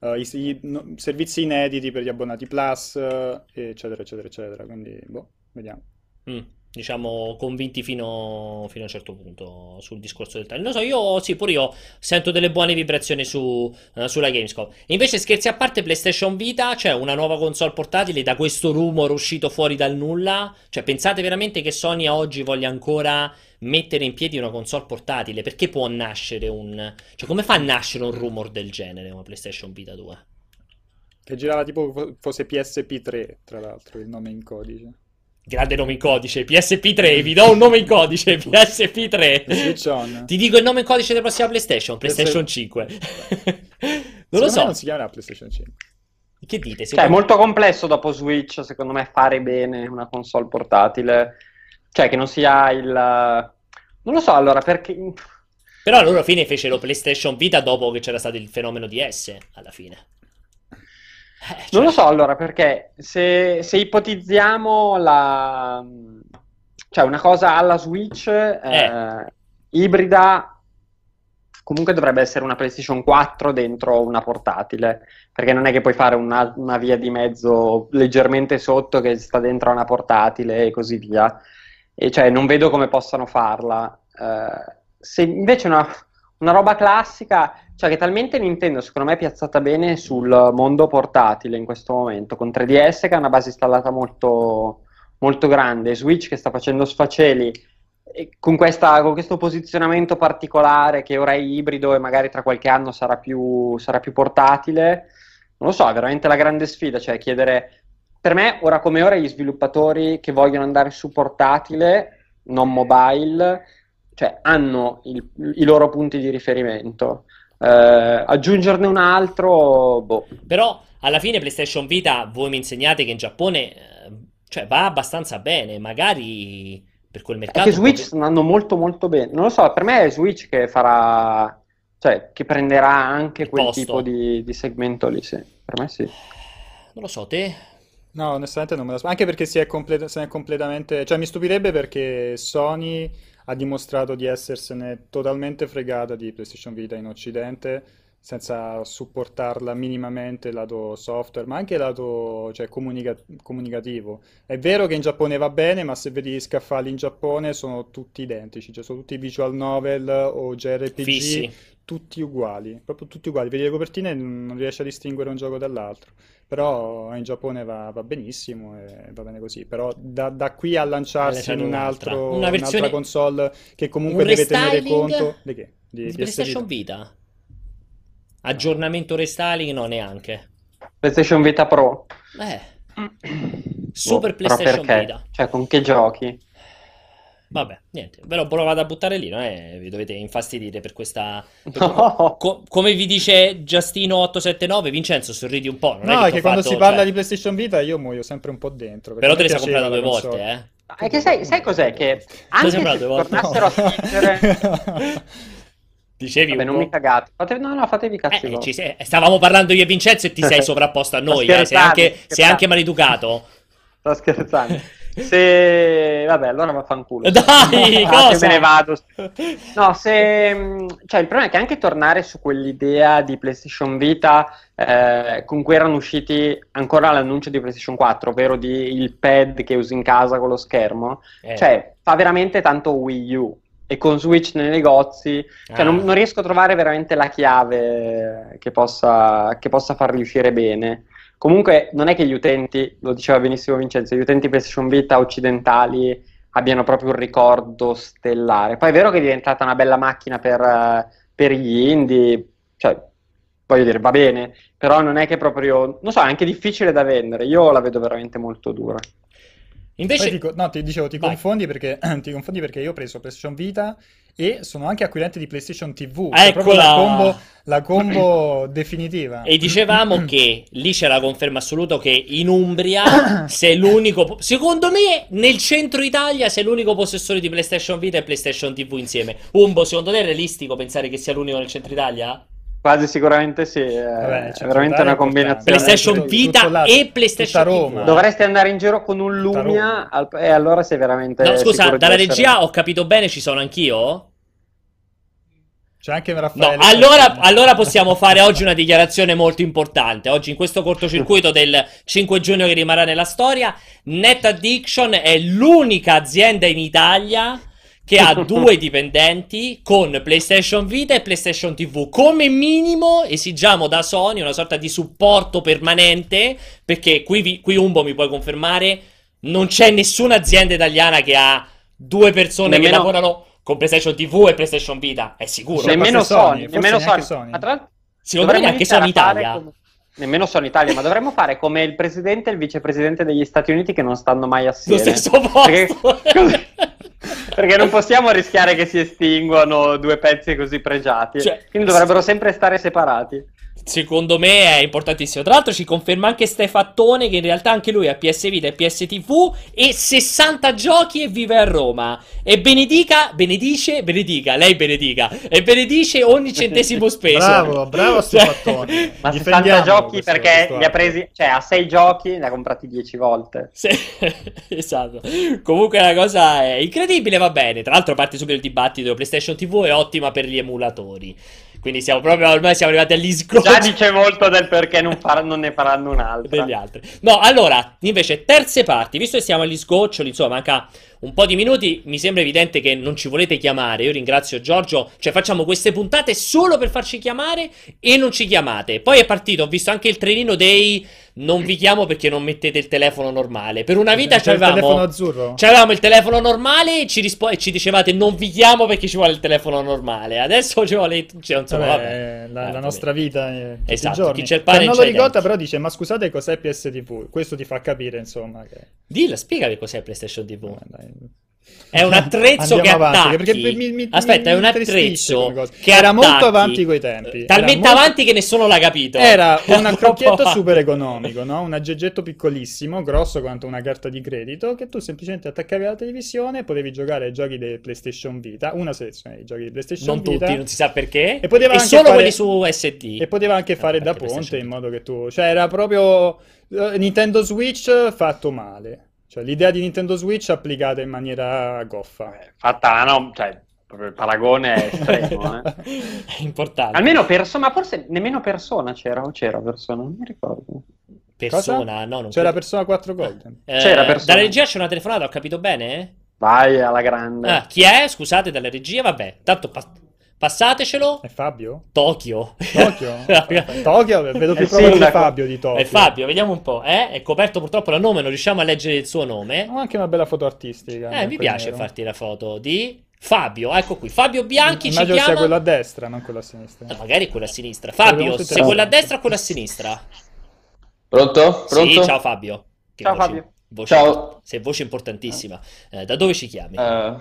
Eh, i, i- no- servizi inediti per gli abbonati Plus, eh, eccetera, eccetera, eccetera. Quindi, boh, vediamo. Mm. Diciamo, convinti fino, fino, a un certo punto sul discorso del taglio. Non so, io sì, pure io sento delle buone vibrazioni su, uh, sulla Gamescom. Invece, scherzi a parte, PlayStation Vita, c'è una nuova console portatile da questo rumor uscito fuori dal nulla. Cioè, pensate veramente che Sony oggi voglia ancora mettere in piedi una console portatile? Perché può nascere un... Cioè, come fa a nascere un rumor del genere, una PlayStation Vita 2? Che girava tipo fosse PSP3, tra l'altro, il nome in codice. Grande nome in codice, PSP3, vi do un nome in codice, (laughs) PSP3. Ti dico il nome in codice della prossima PlayStation, PlayStation 5. (laughs) non lo so. non si chiamerà PlayStation 5. Che dite? Cioè, è molto complesso dopo Switch, secondo me, fare bene una console portatile. Cioè, che non sia il... Non lo so, allora, perché... Però a loro fine fecero PlayStation Vita dopo che c'era stato il fenomeno di S, alla fine. Eh, cioè... Non lo so allora perché se, se, ipotizziamo la... cioè una cosa alla Switch eh. Eh, ibrida comunque dovrebbe essere una PlayStation 4 dentro una portatile perché non è che puoi fare una, una via di mezzo leggermente sotto che sta dentro una portatile e così via. E cioè non vedo come possano farla. Eh, se invece una, una roba classica cioè che talmente Nintendo secondo me è piazzata bene sul mondo portatile in questo momento, con 3DS che ha una base installata molto, molto grande, Switch che sta facendo sfaceli, con, questa, con, questo posizionamento particolare che ora è ibrido e magari tra qualche anno sarà più, sarà più portatile, non lo so, è veramente la grande sfida, cioè chiedere, per me ora come ora gli sviluppatori che vogliono andare su portatile, non mobile, cioè hanno il, i loro punti di riferimento. Eh, aggiungerne un altro, boh. Però alla fine PlayStation Vita, voi mi insegnate che in Giappone eh, cioè, va abbastanza bene, magari per quel mercato. Perché Switch stanno andando molto molto bene. Non lo so, per me è Switch che farà, cioè che prenderà anche quel posto. tipo di, di, segmento lì, sì. Per me sì. Non lo so, te? No, onestamente non me la Anche perché si è, complet- se è completamente... Cioè mi stupirebbe perché Sony ha dimostrato di essersene totalmente fregata di PlayStation Vita in Occidente senza supportarla minimamente lato software, ma anche lato cioè, comunica- comunicativo. È vero che in Giappone va bene, ma se vedi gli scaffali in Giappone sono tutti identici, cioè sono tutti visual novel o JRPG, Fissi. Tutti uguali, proprio tutti uguali. Vedi le copertine e non riesci a distinguere un gioco dall'altro. Però in Giappone va, va benissimo e va bene così. Però da, da qui a lanciarsi in un altro, Una versione... un'altra console che comunque deve tenere conto di che? Di, di PlayStation Vita. Vita. Aggiornamento restyling no neanche. PlayStation Vita Pro. Eh. Super boh, PlayStation Vita. Cioè con che giochi? Vabbè, niente, ve l'ho provato a buttare lì, non è? Vi dovete infastidire per questa... No. Co- come vi dice Giustino879, Vincenzo, sorridi un po'. Non no, è che, che quando fatto, si parla cioè... di PlayStation Vita io muoio sempre un po' dentro. Però te le sei comprato due volte, eh? È che sai, sai cos'è? Che anche se tornassero no. a spingere... Dicevi Vabbè, non mi cagate. Fate... No, no, fatevi cazzi eh, sei... Stavamo parlando io e Vincenzo e ti sei (laughs) sovrapposto a noi, eh? sei, anche, sei anche maleducato. Sto scherzando. Se vabbè, allora vaffanculo. Dai, ah, cosa? me ne vado. No, se cioè il problema è che anche tornare su quell'idea di PlayStation Vita eh, con cui erano usciti ancora l'annuncio di PlayStation 4, ovvero di il pad che usi in casa con lo schermo, eh. cioè fa veramente tanto Wii U e con Switch nei negozi, cioè ah. non, non, riesco a trovare veramente la chiave che possa, che possa farli uscire bene. Comunque non è che gli utenti, lo diceva benissimo Vincenzo, gli utenti PlayStation Vita occidentali abbiano proprio un ricordo stellare. Poi è vero che è diventata una bella macchina per, per gli indie, cioè voglio dire, va bene, però non è che proprio, non so, è anche difficile da vendere. Io la vedo veramente molto dura. Invece... Ti, no, ti dicevo, ti confondi, perché, (clears throat) ti confondi, perché, io ho preso PlayStation Vita e sono anche acquirente di PlayStation TV. Eccola! La combo, la combo (clears throat) definitiva. E dicevamo (clears throat) che lì c'è la conferma assoluta che in Umbria sei l'unico... Secondo me nel centro Italia sei l'unico possessore di PlayStation Vita e PlayStation TV insieme. Umbo, secondo te è realistico pensare che sia l'unico nel centro Italia? Quasi sicuramente sì, Vabbè, è veramente una combinazione. PlayStation Vita tutto, e PlayStation Roma. Dovresti andare in giro con un Lumia al, e allora sei veramente... No, scusa, dalla regia ho capito bene, ci sono anch'io? C'è anche No, Raffaele. allora, allora possiamo fare oggi una dichiarazione molto importante. Oggi in questo cortocircuito del 5 giugno che rimarrà nella storia, Net Addiction è l'unica azienda in Italia che ha (laughs) due dipendenti con PlayStation Vita e PlayStation TV. Come minimo esigiamo da Sony una sorta di supporto permanente, perché qui, vi- qui Umbo mi puoi confermare, non c'è nessuna azienda italiana che ha due persone che Nemmeno- lavorano con PlayStation TV e PlayStation Vita. È sicuro. Nemmeno Sony, Sony, nemmeno Sony. Sony. Ma tra Secondo me neanche Sony Italia. come- Nemmeno Sony Italia, ma dovremmo fare come il presidente e il vicepresidente degli Stati Uniti che non stanno mai Lo assieme. stesso posto. Perché, (laughs) perché non possiamo rischiare che si estinguano due pezzi così pregiati. Cioè, Quindi dovrebbero sempre stare separati. Secondo me è importantissimo. Tra l'altro ci conferma anche Stefattone che in realtà anche lui ha PS Vita e PS TV e 60 giochi e vive a Roma. E benedica, benedice, benedica, lei benedica. E benedice ogni centesimo (laughs) speso. Bravo, bravo Cioè- Stefattone. (laughs) Ma Difendiamo 60 giochi questo- perché questo li ha presi, cioè ha 6 giochi, ne ha comprati 10 volte. Sì, (laughs) esatto. Comunque la cosa è incredibile, va bene. Tra l'altro parte subito il dibattito, PlayStation TV è ottima per gli emulatori. Quindi siamo proprio, ormai siamo arrivati agli Già scroti. dice molto del perché non, far- non ne faranno un'altra. degli altri. No, allora, invece, terze parti, visto che siamo agli sgoccioli, insomma, manca un po' di minuti, mi sembra evidente che non ci volete chiamare. Io ringrazio Giorgio, cioè facciamo queste puntate solo per farci chiamare e non ci chiamate. Poi è partito, ho visto anche il trenino dei non vi chiamo perché non mettete il telefono normale. Per una vita C'è il telefono c'avevamo azzurro? C'avevamo il telefono normale e ci, rispo- e ci dicevate non vi chiamo perché ci vuole il telefono normale. Adesso ci vuole. Cioè, insomma, Vabbè, vabbè. la, la nostra vita è tutti Esatto, chi c'è il pane Cioè, non c'è lo ricorda, però dice: Ma scusate, cos'è PSTV? Questo ti fa capire, insomma. Che... Dilla, spiegami cos'è PlayStation TV. Eh, dai. È un attrezzo Andiamo che avanti, attacchi. perché mi- mi- Aspetta, mi è un attrezzo che Era molto attacchi. avanti coi tempi. Talmente molto- avanti che nessuno l'ha capito. Era un (laughs) avanti. super economico, no? Un aggeggetto piccolissimo, grosso quanto una carta di credito, che tu semplicemente attaccavi alla televisione e potevi giocare ai giochi di PlayStation Vita, una selezione di giochi di PlayStation Non Vita. tutti, non si sa perché. E poteva anche solo fare- quelli su SD. E poteva anche fare Eh, da ponte in modo che tu... Cioè era proprio eh, Nintendo Switch fatto male. Cioè l'idea di Nintendo Switch applicata in maniera goffa. Fatta, no, cioè, proprio il paragone è estremo. (laughs) eh. È importante. Almeno persona, ma forse nemmeno persona c'era, o c'era persona, non mi ricordo. Persona, no, non C'era credo. Persona 4 Golden. Eh, C'era Persona. Dalla regia c'è una telefonata, ho capito bene? Vai alla grande. Ah, chi è? Scusate, dalla regia, vabbè. Tanto pa- passatecelo. È Fabio? Tokyo. Tokyo? (laughs) Tokyo? Vedo più proprio di. Fabio di Tokyo. È Fabio, vediamo un po'. Eh? È coperto purtroppo dal nome, non riusciamo a leggere il suo nome. Ho anche una bella foto artistica. Eh, mi piace nero. farti la foto di Fabio. Ecco qui, Fabio Bianchi ci Immagino sia chiama. quello a destra, non quello a sinistra. Eh, magari quella a sinistra. Fabio, molto sei quella a destra o quella a sinistra? Pronto? Pronto? Sì, ciao Fabio. Che Ciao, voce- Fabio. voce- Ciao. Sei voce importantissima. Eh, da dove ci chiami? Eh,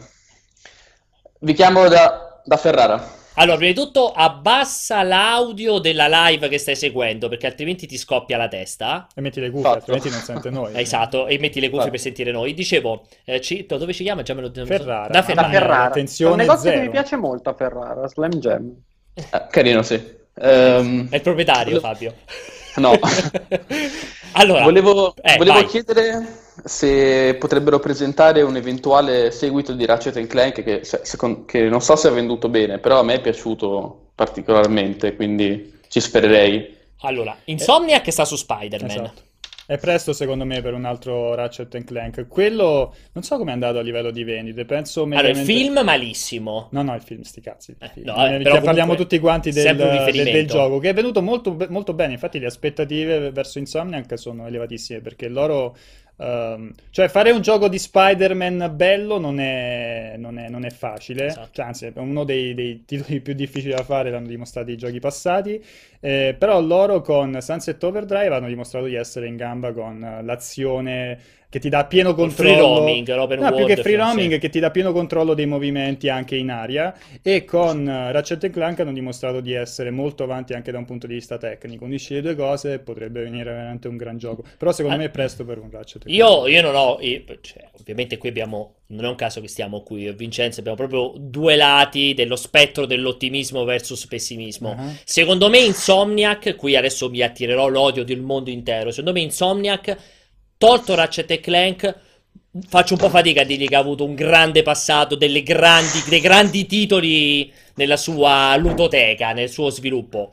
vi chiamo da, da Ferrara. Allora, prima di tutto abbassa l'audio della live che stai seguendo, perché altrimenti ti scoppia la testa. E metti le cuffie, Fatto. altrimenti non sente noi. (laughs) Esatto, e metti le cuffie Fatto. per sentire noi. Dicevo, eh, ci- da dove ci chiama? Già me lo Ferrara. Da Da Ah, Ferrara. Ferrara. attenzione, È un negozio che zero. mi piace molto a Ferrara, Slam Jam. Eh, carino, sì. Ehm, È il proprietario, Fabio. No. (laughs) allora, volevo eh, volevo chiedere se potrebbero presentare un eventuale seguito di Ratchet Clank che, se- secon- che non so se ha venduto bene, però a me è piaciuto particolarmente, quindi ci spererei. Allora, Insomniac sta su Spider-Man. Esatto. È presto secondo me per un altro Ratchet Clank. Quello non so come è andato a livello di vendite, penso Allora, il mediamente- film malissimo. No, no, il film, sti cazzi. Eh, no, Eh, che però parliamo comunque tutti quanti del, del- del gioco, che è venuto molto, molto bene. Infatti, le aspettative verso Insomniac sono elevatissime perché loro. Ehm, cioè, fare un gioco di Spider-Man bello non è, non è- non è facile. Esatto. Cioè, anzi, è uno dei, dei titoli più difficili da fare, l'hanno dimostrato i giochi passati. Eh, però loro con Sunset Overdrive hanno dimostrato di essere in gamba con eh, l'azione che ti dà pieno Free controllo. roaming, l'open No, più world, che free sì. roaming che ti dà pieno controllo dei movimenti anche in aria e con eh, Ratchet Clank hanno dimostrato di essere molto avanti anche da un punto di vista tecnico. Unisci le due cose potrebbe venire veramente un gran gioco. Però secondo Ah, me è presto per un Ratchet Clank. Io, io non ho, io- cioè, ovviamente qui abbiamo, non è un caso che stiamo qui, io e Vincenzo, abbiamo proprio due lati dello spettro dell'ottimismo versus pessimismo. Ah. Secondo me Insomniac, qui adesso mi attirerò l'odio del mondo intero, secondo me Insomniac, tolto Ratchet e Clank, faccio un po' fatica a dirgli che ha avuto un grande passato, delle grandi, dei grandi titoli nella sua ludoteca, nel suo sviluppo.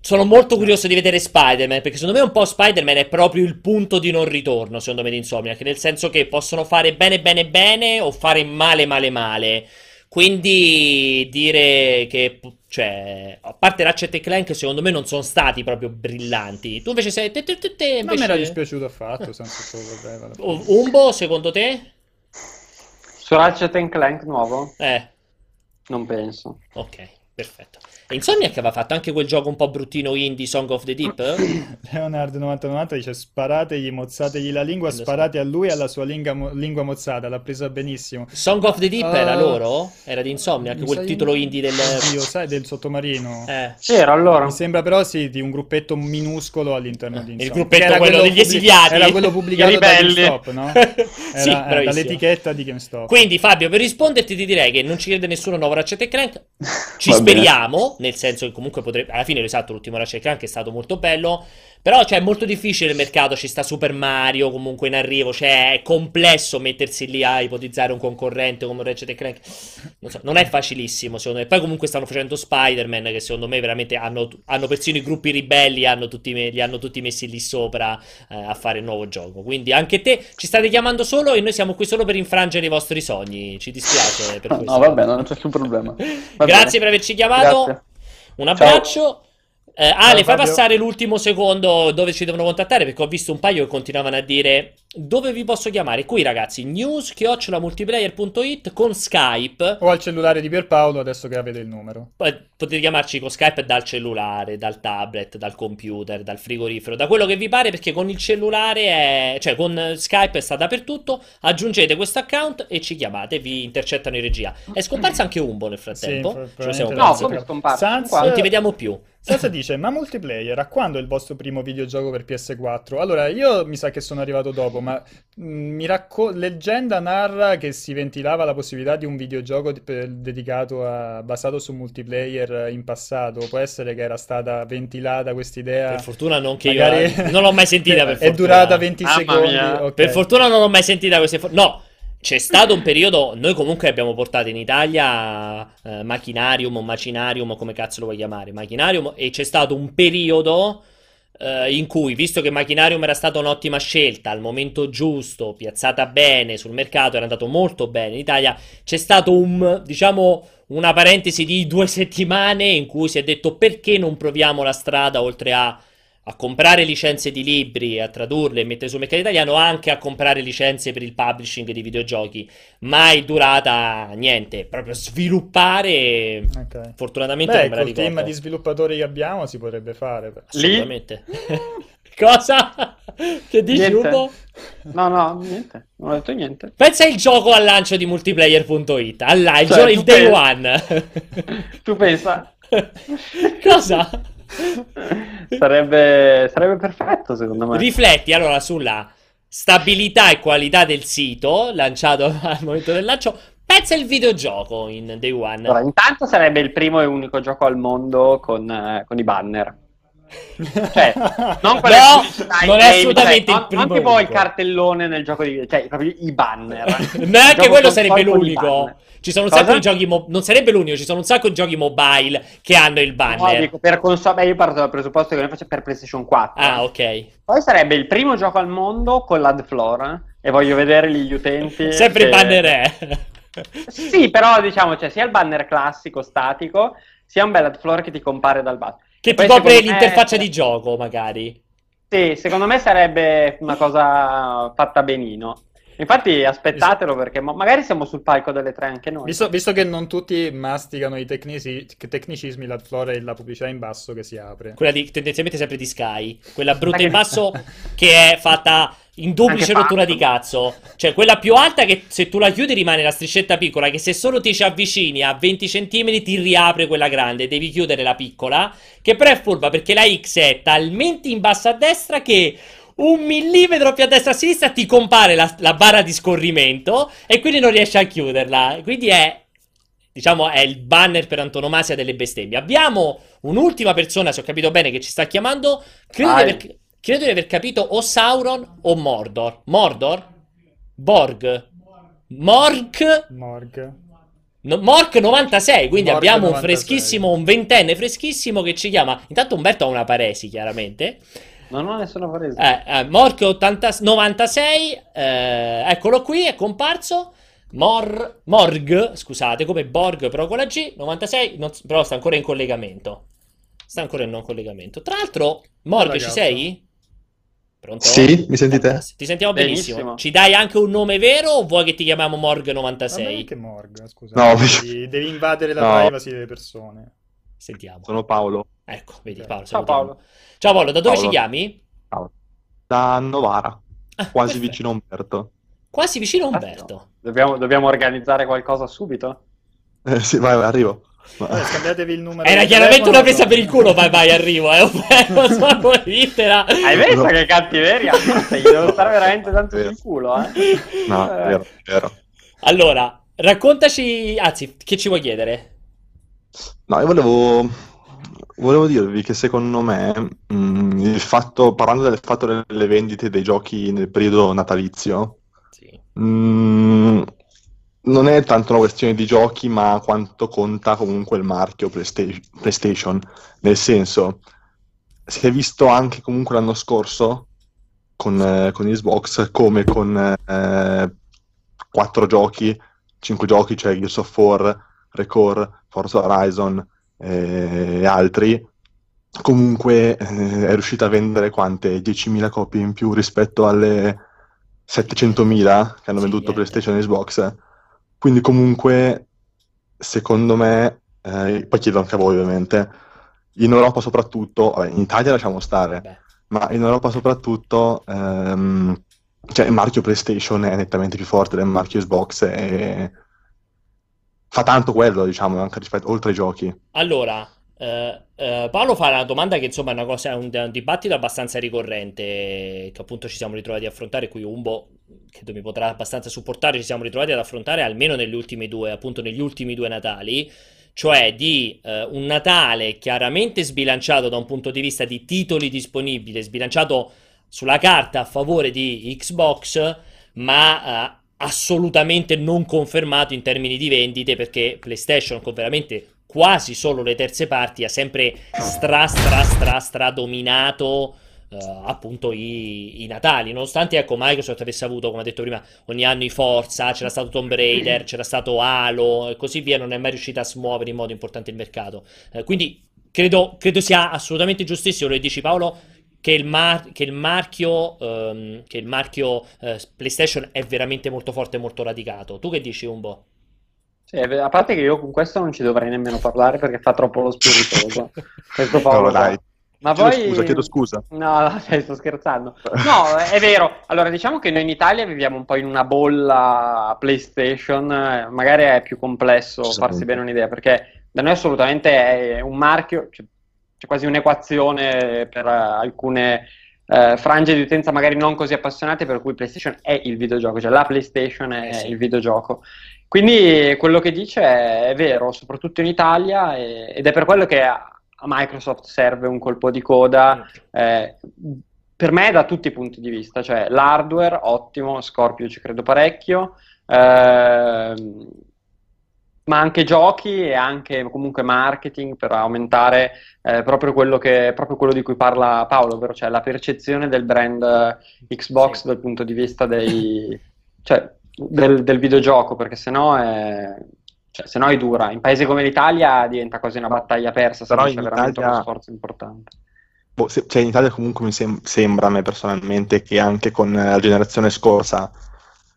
Sono molto curioso di vedere Spider-Man, perché secondo me un po' Spider-Man è proprio il punto di non ritorno, secondo me, di Insomniac, nel senso che possono fare bene bene bene o fare male male male. Quindi dire che, cioè, a parte Ratchet e Clank, secondo me non sono stati proprio brillanti. Tu invece sei... Te, te, te, te, Non mi era invece... dispiaciuto affatto, senza problema. alla fine. U- Umbo, secondo te? Su Ratchet and Clank nuovo? Eh, Non penso. ok, perfetto. E Insomniac aveva fatto anche quel gioco un po' bruttino indie, Song of the Deep? (coughs) Leonard 9090 dice sparategli, mozzategli la lingua, sparate a lui e alla sua lingua, mo- lingua mozzata, l'ha presa benissimo. Song of the Deep era Ah, loro? Era di Insomniac, quel sai- titolo indie del... Oddio, sai, del sottomarino. Eh. C'era allora. Mi sembra però sì, di un gruppetto minuscolo all'interno di Il Insomnia. gruppetto Era quello degli pubblic- esiliati. Era quello pubblicato da. GameStop, no? (laughs) Sì, Era, eh, bravissimo. dall'etichetta di GameStop. Quindi Fabio, per risponderti ti direi che non ci crede nessuno a nuovo Ratchet e Clank. Ci Va bene. Nel senso che comunque potrebbe... Alla fine, esatto, l'ultimo Ratchet Clank è stato molto bello. Però, cioè, è molto difficile il mercato. Ci sta Super Mario comunque in arrivo. Cioè, è complesso mettersi lì a ipotizzare un concorrente come Ratchet Clank. Non, so, non è facilissimo, secondo me. Poi comunque stanno facendo Spider-Man, che secondo me veramente hanno, hanno persino i gruppi ribelli, hanno tutti, li hanno tutti messi lì sopra eh, a fare il nuovo gioco. Quindi anche te ci state chiamando solo e noi siamo qui solo per infrangere i vostri sogni. Ci dispiace per (laughs) No, questo. vabbè, non c'è nessun problema. Va (laughs) Grazie bene. per averci chiamato. Grazie. Un abbraccio. Eh, Ale, fai Fabio. passare l'ultimo secondo dove ci devono contattare perché ho visto un paio che continuavano a dire dove vi posso chiamare. Qui ragazzi, news-multiplayer.it con Skype. O al cellulare di Pierpaolo, adesso che avete il numero. Poi potete chiamarci con Skype dal cellulare, dal tablet, dal computer, dal frigorifero, da quello che vi pare perché con il cellulare, è... cioè con Skype sta dappertutto. Aggiungete questo account e ci chiamate, vi intercettano in regia. È scomparso anche Umbo nel frattempo. Sì, Ce lo siamo probabilmente No, come è scomparso? Sans-. Non ti vediamo più. Sasa dice, ma multiplayer, a quando è il vostro primo videogioco per PS4? Allora, io mi sa che sono arrivato dopo, ma mh, mi racco- leggenda narra che si ventilava la possibilità di un videogioco di- per- dedicato a, basato su multiplayer in passato. Può essere che era stata ventilata questa idea. Per fortuna non che Magari- io non l'ho mai (laughs) sentita per È fortuna. durata 20 Mamma secondi. mia. ok. Per fortuna non l'ho mai sentita queste fo- No, c'è stato un periodo, noi comunque abbiamo portato in Italia eh, Machinarium o Macinarium come cazzo lo vuoi chiamare, Machinarium e c'è stato un periodo eh, in cui, visto che Machinarium era stata un'ottima scelta al momento giusto, piazzata bene sul mercato, era andato molto bene in Italia, c'è stato un, diciamo, una parentesi di due (laughs) settimane in cui si è detto perché non proviamo la strada oltre a a comprare licenze di libri, a tradurle e mettere sul mercato italiano, anche a comprare licenze per il publishing di videogiochi. Mai durata niente, proprio sviluppare. Ok. Fortunatamente Beh, non me la col team di sviluppatori che abbiamo si potrebbe fare. Assolutamente. (laughs) Cosa? Che dici, Niente. Ugo? No, no, niente. Non ho detto niente. Pensa il gioco al lancio di multiplayer.it. Il, Cioè, gio- tu il day pensi- one. (laughs) Tu pensa? Cosa? (laughs) Sarebbe, sarebbe perfetto, secondo me. Rifletti allora sulla stabilità e qualità del sito lanciato (laughs) al momento del lancio. Pensa il videogioco in day one. Allora, intanto sarebbe il primo e unico gioco al mondo con, eh, con i banner. Cioè, non No, non è game, assolutamente cioè, il primo non tipo il cartellone nel gioco di cioè proprio i banner. (laughs) Il Neanche gioco quello sarebbe l'unico. Ci sono un Cosa? sacco di giochi. mo- non sarebbe l'unico, ci sono un sacco di giochi mobile che hanno il No, banner. dico, per console, beh, io parto dal presupposto che noi facciamo per PlayStation 4. Ah, ok. Poi sarebbe il primo gioco al mondo con l'ad floor eh, e voglio vedere gli utenti. Sempre il che- banner è. Sì, però diciamo c'è sia il banner classico statico, sia un bel ad che ti compare dal basso. Che ti copre secondo me- l'interfaccia di gioco, magari. Sì, secondo me sarebbe una cosa fatta benino. Infatti aspettatelo perché mo- magari siamo sul palco delle tre anche noi. Visto, visto che non tutti masticano i tecnici- tecnicismi, la flora e la pubblicità in basso che si apre. Quella di, tendenzialmente sempre di Sky. Quella brutta in basso (laughs) che è fatta in duplice rottura di cazzo. Cioè, quella più alta che se tu la chiudi rimane la striscetta piccola. Che se solo ti ci avvicini a 20 cm ti riapre quella grande. Devi chiudere la piccola. Che però è furba perché la X è talmente in basso a destra che. Un millimetro più a destra a sinistra ti compare la, la barra di scorrimento e quindi non riesci a chiuderla. Quindi è diciamo, è il banner per antonomasia delle bestemmie. Abbiamo un'ultima persona, se ho capito bene, che ci sta chiamando. Credo, Vai. aver, credo di aver capito o Sauron o Mordor. Mordor? Borg? Morg? Morg. No, Mork 96, quindi Mork abbiamo un 96. freschissimo, un ventenne freschissimo che ci chiama. Intanto Umberto ha una paresi, chiaramente. Non ho nessuna presa. Eh, eh, Mork 80 96, eh, eccolo qui, è comparso. Mor, Morg, scusate, come Borg però con la G, 96, non- però sta ancora in collegamento. Sta ancora in non collegamento. Tra l'altro, Morg, ci sei? Pronto? Sì, mi sentite? Ti sentiamo benissimo. Benissimo. Ci dai anche un nome vero o vuoi che ti chiamiamo Morg Ma 96? che morga, scusa. No, devi, (laughs) devi invadere la No. privacy delle persone. Sentiamo. Sono Paolo, Ecco, vedi. Paolo. Ciao. Paolo. Ciao Paolo, da dove Paolo. ci chiami? da Novara, Ah, quasi perfetto. vicino a Umberto. Quasi vicino a Umberto. Dobbiamo, dobbiamo organizzare qualcosa subito? Eh, sì, vai, vai, arrivo. Vabbè, scambiatevi il numero. Era chiaramente una presa no? per il culo, vai vai, arrivo, eh. (laughs) Non so. Hai visto No. che cattiveria? (laughs) Gli devo stare veramente tanto sul culo, eh? No, Eh. è vero, è vero. Allora, raccontaci, anzi, che ci vuoi chiedere? No, io volevo, volevo dirvi che secondo me mh, il fatto, parlando del fatto delle vendite dei giochi nel periodo natalizio, Sì. mh, non è tanto una questione di giochi, ma quanto conta comunque il marchio Playsta- PlayStation. Nel senso, si è visto anche comunque l'anno scorso con, eh, con Xbox come con eh, quattro giochi, cinque giochi, cioè Gears of War, Recore, Forza Horizon eh, e altri, comunque eh, è riuscita a vendere quante? 10.000 copie in più rispetto alle 700.000 che hanno Sì, venduto niente. PlayStation e Xbox. Quindi comunque, secondo me, eh, poi chiedo anche a voi ovviamente, in Europa soprattutto, vabbè, in Italia lasciamo stare, Vabbè. ma in Europa soprattutto, ehm, cioè, il marchio PlayStation è nettamente più forte del marchio Xbox e fa tanto quello, diciamo, anche rispetto, oltre ai giochi. Allora, eh, eh, Paolo fa una domanda che insomma è una cosa, è un, un dibattito abbastanza ricorrente che appunto ci siamo ritrovati a affrontare, qui Umbo credo mi potrà abbastanza supportare, ci siamo ritrovati ad affrontare almeno negli ultimi due, appunto negli ultimi due Natali, cioè di eh, un Natale chiaramente sbilanciato da un punto di vista di titoli disponibili, sbilanciato sulla carta a favore di Xbox, ma eh, assolutamente non confermato in termini di vendite perché PlayStation con veramente quasi solo le terze parti ha sempre stra stra stra stra dominato eh, appunto i, i Natali nonostante ecco Microsoft avesse avuto come ha detto prima ogni anno i Forza c'era stato Tomb Raider (clears throat) c'era stato Halo e così via non è mai riuscita a smuovere in modo importante il mercato Eh, quindi credo, credo sia assolutamente giustissimo lo dici Paolo che il, mar- che il marchio, ehm, che il marchio eh, PlayStation è veramente molto forte e molto radicato. Tu che dici, Umbo? Sì, a parte che io con questo non ci dovrei nemmeno parlare perché fa troppo lo spiritoso. (laughs) Questo Paolo Cavolo, dai. Ma Chiedo poi... scusa, chiedo scusa. No, dai, (laughs) sto scherzando. No, è vero. Allora, diciamo che noi in Italia viviamo un po' in una bolla PlayStation, eh, magari è più complesso farsi bene un'idea, perché da noi assolutamente è un marchio, c'è, c'è quasi un'equazione per eh, alcune eh, frange di utenza magari non così appassionate, per cui PlayStation è il videogioco, cioè la PlayStation è Eh sì. il videogioco. Quindi quello che dice è, è vero, soprattutto in Italia, e- ed è per quello che a Microsoft serve un colpo di coda eh, per me da tutti i punti di vista, cioè l'hardware ottimo, Scorpio ci credo parecchio, ehm, ma anche giochi e anche comunque marketing per aumentare eh, proprio quello che, proprio quello di cui parla Paolo, ovvero cioè la percezione del brand Xbox Sì. dal punto di vista dei, cioè, del, del videogioco, perché sennò è, cioè, sennò è dura. In paesi come l'Italia diventa quasi una battaglia persa, se Però in veramente Italia- uno sforzo importante. Boh, se- cioè in Italia comunque mi sem- sembra a me personalmente che anche con la generazione scorsa,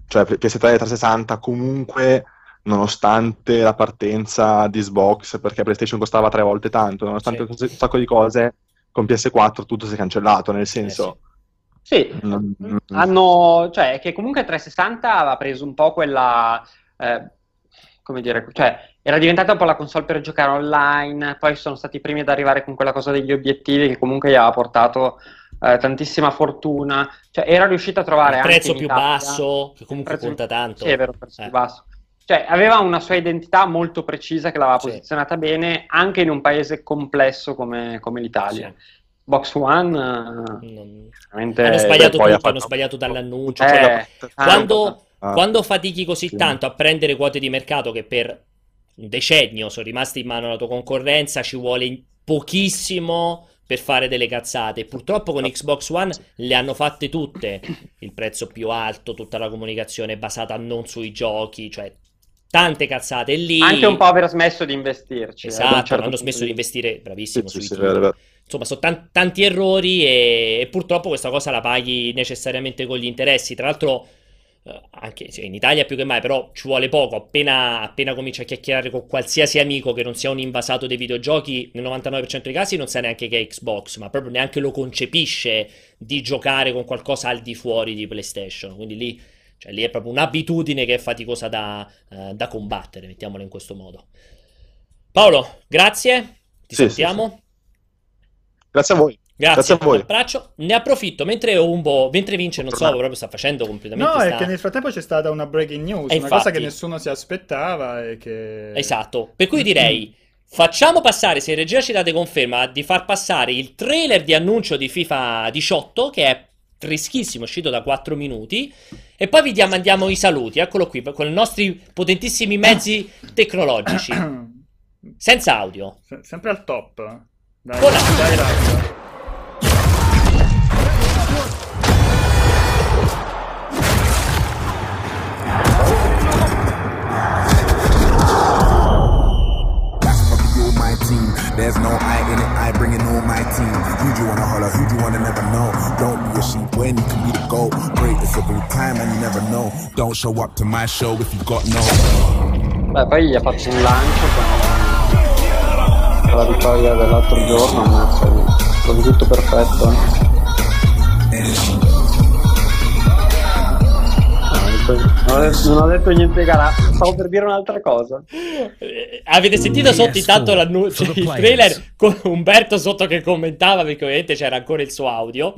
cioè PS3 e 360, comunque nonostante la partenza di Xbox, perché PlayStation costava tre volte tanto, nonostante Sì. un sacco di cose, con PS4 tutto si è cancellato, nel senso... Sì, non- hanno, cioè, che comunque 360 aveva preso un po' quella, eh, come dire, cioè, era diventata un po' la console per giocare online, poi sono stati i primi ad arrivare con quella cosa degli obiettivi che comunque gli aveva portato eh, tantissima fortuna, cioè, era riuscita a trovare Il prezzo più Italia- basso, che comunque prezzo- conta tanto. Sì, è vero, il prezzo Eh. più basso. Cioè, aveva una sua identità molto precisa che l'aveva Sì. posizionata bene anche in un paese complesso come, come l'Italia. Sì. Box One, Non-. Hanno sbagliato ha tutto, hanno fatto- sbagliato dall'annuncio. Eh, cioè, tanto, quando. Quando fatichi così Sì. tanto a prendere quote di mercato che per un decennio sono rimasti in mano alla tua concorrenza, ci vuole pochissimo per fare delle cazzate. Purtroppo con Xbox One le hanno fatte tutte. Il prezzo più alto, tutta la comunicazione basata non sui giochi, cioè tante cazzate lì. Anche un po' aver smesso di investirci. Esatto, eh, certo hanno smesso di investire, bravissimo, Sì, sì, sui sì, vero. Insomma, sono tan- tanti errori e, e purtroppo questa cosa la paghi necessariamente con gli interessi. Tra l'altro, eh, anche se in Italia più che mai, però ci vuole poco. Appena, appena cominci a chiacchierare con qualsiasi amico che non sia un invasato dei videogiochi, nel 99% dei casi non sa neanche che è Xbox, ma proprio neanche lo concepisce di giocare con qualcosa al di fuori di PlayStation. Quindi lì, cioè, lì è proprio un'abitudine che è faticosa da, eh, da combattere, mettiamola in questo modo. Paolo, grazie. Ti Sì, sì, sentiamo. Grazie a voi. Grazie, Grazie a voi. un abbraccio. Ne approfitto mentre Umbo, mentre vince, non so, proprio sta facendo completamente No, è sta- che nel frattempo c'è stata una breaking news, E una cosa infatti- che nessuno si aspettava e che... Esatto. Per cui direi facciamo passare, se in regia ci date conferma, di far passare il trailer di annuncio di FIFA 18 che è freschissimo, uscito da 4 minuti e poi vi diamo, mandiamo i saluti, eccolo qui, con i nostri potentissimi mezzi tecnologici, (coughs) senza audio. Se- Sempre al top. Dai, Buona. dai, Razza. There's no I in it, I bring it on my team. Who do you wanna holler, who do you wanna never know? Don't be a sheep when you can be the goat. Greatest of all time and you never know. Don't show up to my show if you got no. Beh, poi gli ha fatto un lancio con la vittoria dell'altro giorno, ammazza, proprio tutto perfetto. eh. Ah, Non ho, detto, niente gara, stavo per dire un'altra cosa. Eh, Avete sentito sotto intanto l'annuncio, (laughs) il trailer con Umberto sotto che commentava perché ovviamente c'era ancora il suo audio.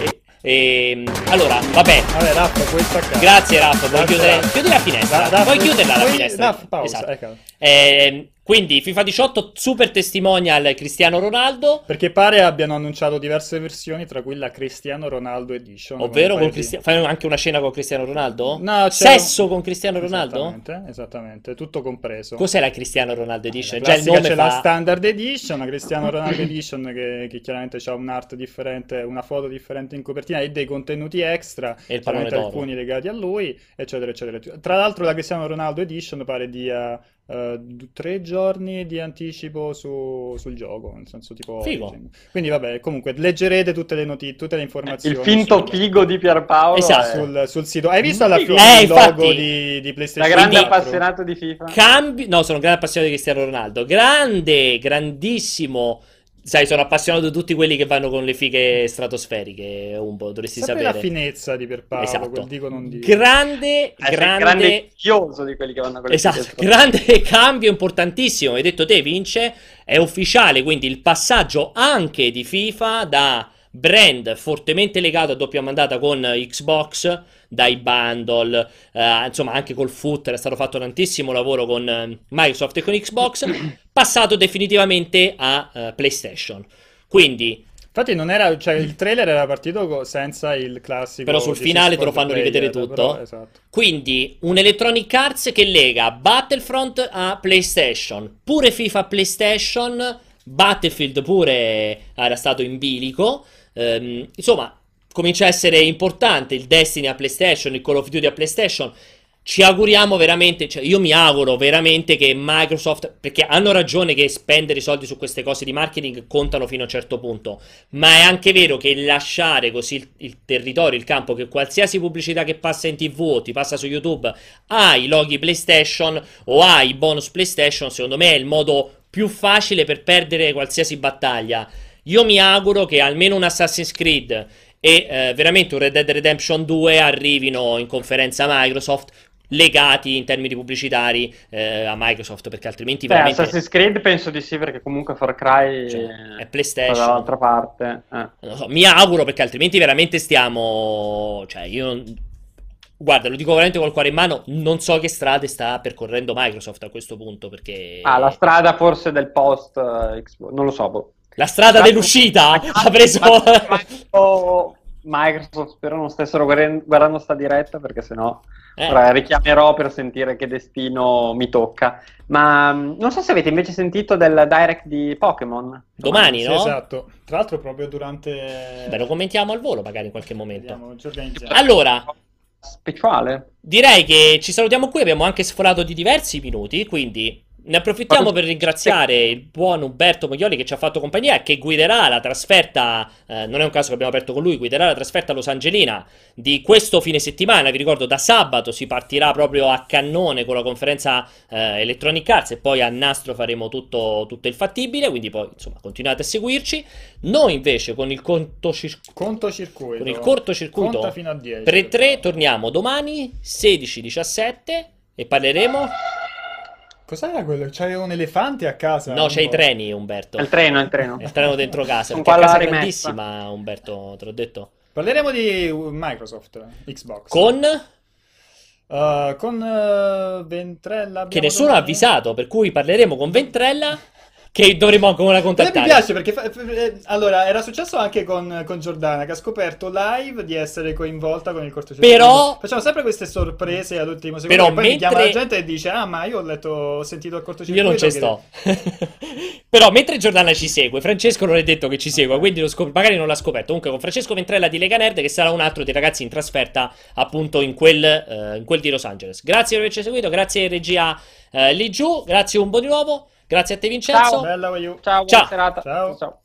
E, e- allora, vabbè, Vabbè, Raffa, puoi staccare. grazie Raff, puoi chiudere, Raff. chiudi la finestra, Da- puoi chiuderla la puoi- finestra. da- pausa, Esatto. ecco. Ehm, quindi FIFA 18 super testimonial Cristiano Ronaldo, Perché pare abbiano annunciato diverse versioni, tra cui la Cristiano Ronaldo Edition. ovvero con Cristiano fai anche una scena con Cristiano Ronaldo? No, c'era- Sesso con Cristiano Ronaldo? Esattamente, esattamente, tutto compreso. Cos'è la Cristiano Ronaldo Edition? La Già il nome c'è fa la Standard Edition, la Cristiano Ronaldo Edition che, che chiaramente ha un'art differente, una foto differente in copertina e dei contenuti extra, E il alcuni legati a lui, eccetera, eccetera. Tra l'altro la Cristiano Ronaldo Edition pare dia eh, tre giorni di anticipo su- sul gioco, nel senso tipo Figo. Origin. Quindi vabbè, comunque leggerete tutte le notizie, tutte le informazioni Il finto sul- figo di Pierpaolo. Esatto. è sul, sul sito. Hai visto alla fine Eh, il infatti. logo di, di Da PlayStation grande 4? appassionato di FIFA. Cambi... No, sono un grande appassionato di Cristiano Ronaldo. Grande, grandissimo. Sai, sono appassionato di tutti quelli che vanno con le fighe stratosferiche. Un po', dovresti Sapere la sapere. finezza di Pierpaolo, Esatto. quel dico non dico. Grande, Eh, grande, grande chioso di quelli che vanno con le Esatto, fighe grande cambio importantissimo. Hai detto te, Vince, è ufficiale quindi il passaggio anche di FIFA da brand fortemente legato a doppia mandata con Xbox, dai bundle, eh, insomma anche col foot era stato fatto tantissimo lavoro con eh, Microsoft e con Xbox, (coughs) passato definitivamente a eh, PlayStation. Quindi Infatti non era, cioè il trailer era partito senza il classico Però sul finale te lo fanno rivedere player, tutto. però, esatto. Quindi un Electronic Arts che lega Battlefront a PlayStation, pure FIFA PlayStation, Battlefield pure era stato in bilico. Ehm, insomma, comincia a essere importante il Destiny a PlayStation, il Call of Duty a PlayStation. Ci auguriamo veramente, cioè io mi auguro veramente che Microsoft, perché hanno ragione che spendere i soldi su queste cose di marketing contano fino a un certo punto, ma è anche vero che lasciare così il, il territorio, il campo, che qualsiasi pubblicità che passa in tv o ti passa su YouTube ha i loghi PlayStation o ha i bonus PlayStation, secondo me è il modo più facile per perdere qualsiasi battaglia. Io mi auguro che almeno un Assassin's Creed e eh, veramente un Red Dead Redemption 2 arrivino in conferenza Microsoft legati in termini pubblicitari eh, a Microsoft perché altrimenti Beh, veramente Assassin's Creed penso di sì, perché comunque Far Cry Cioè, è è PlayStation. dall'altra parte. eh. so, mi auguro perché altrimenti veramente stiamo cioè io guarda lo dico veramente col cuore in mano non so che strade sta percorrendo Microsoft a questo punto perché Ah, la strada forse del post eh, Xbox, non lo so. boh. La strada dell'uscita ha preso (laughs) ma- Microsoft spero non stessero guardando sta diretta perché sennò Eh. ora richiamerò per sentire che destino mi tocca. Ma mh, non so se avete invece sentito del direct di Pokémon. Domani, Sì, no? esatto. Tra l'altro proprio durante... Beh, lo commentiamo al volo magari in qualche momento. Vediamo. Allora, Speciale. direi che ci salutiamo qui, abbiamo anche sforato di diversi minuti, quindi ne approfittiamo per ringraziare il buon Umberto Moglioli che ci ha fatto compagnia e che guiderà la trasferta, eh, non è un caso che abbiamo aperto con lui, guiderà la trasferta a Los Angelina di questo fine settimana, vi ricordo da sabato si partirà proprio a cannone con la conferenza eh, Electronic Arts e poi a nastro faremo tutto, tutto il fattibile, quindi poi insomma continuate a seguirci. Noi invece con il contocircuito Conto circuito. Con il cortocircuito Conta fino a 10. 3-3 torniamo domani 16-17 e parleremo. Cos'era quello? C'hai un elefante a casa? No, c'è i Un treni, Umberto. È il treno, è il treno. È il treno dentro casa. Con Perché casa è rimessa. grandissima, Umberto, te l'ho detto. Parleremo di Microsoft, Xbox. Con Uh, con uh, Ventrella. che nessuno ha avvisato, per cui parleremo con Ventrella che dovremo ancora me mi contattare. piace perché fa- allora era successo anche con, con Giordana che ha scoperto live di essere coinvolta con il cortocircuito. Però- facciamo sempre queste sorprese all'ultimo secondo. Però poi mi chiama la mentre- gente e dice: Ah, ma io ho letto, ho sentito il cortocircuito. Io non ci sto. (laughs) Però mentre Giordana ci segue, Francesco non è detto che ci segua, quindi lo scop- magari non l'ha scoperto. Comunque con Francesco Ventrella di Lega Nerd, che sarà un altro dei ragazzi in trasferta appunto in quel, eh, in quel di Los Angeles. Grazie per averci seguito, grazie regia eh, lì giù, grazie un po' di nuovo, grazie a te Vincenzo. Ciao. Bella, voglio. Ciao, buona Ciao. serata. Ciao. Ciao.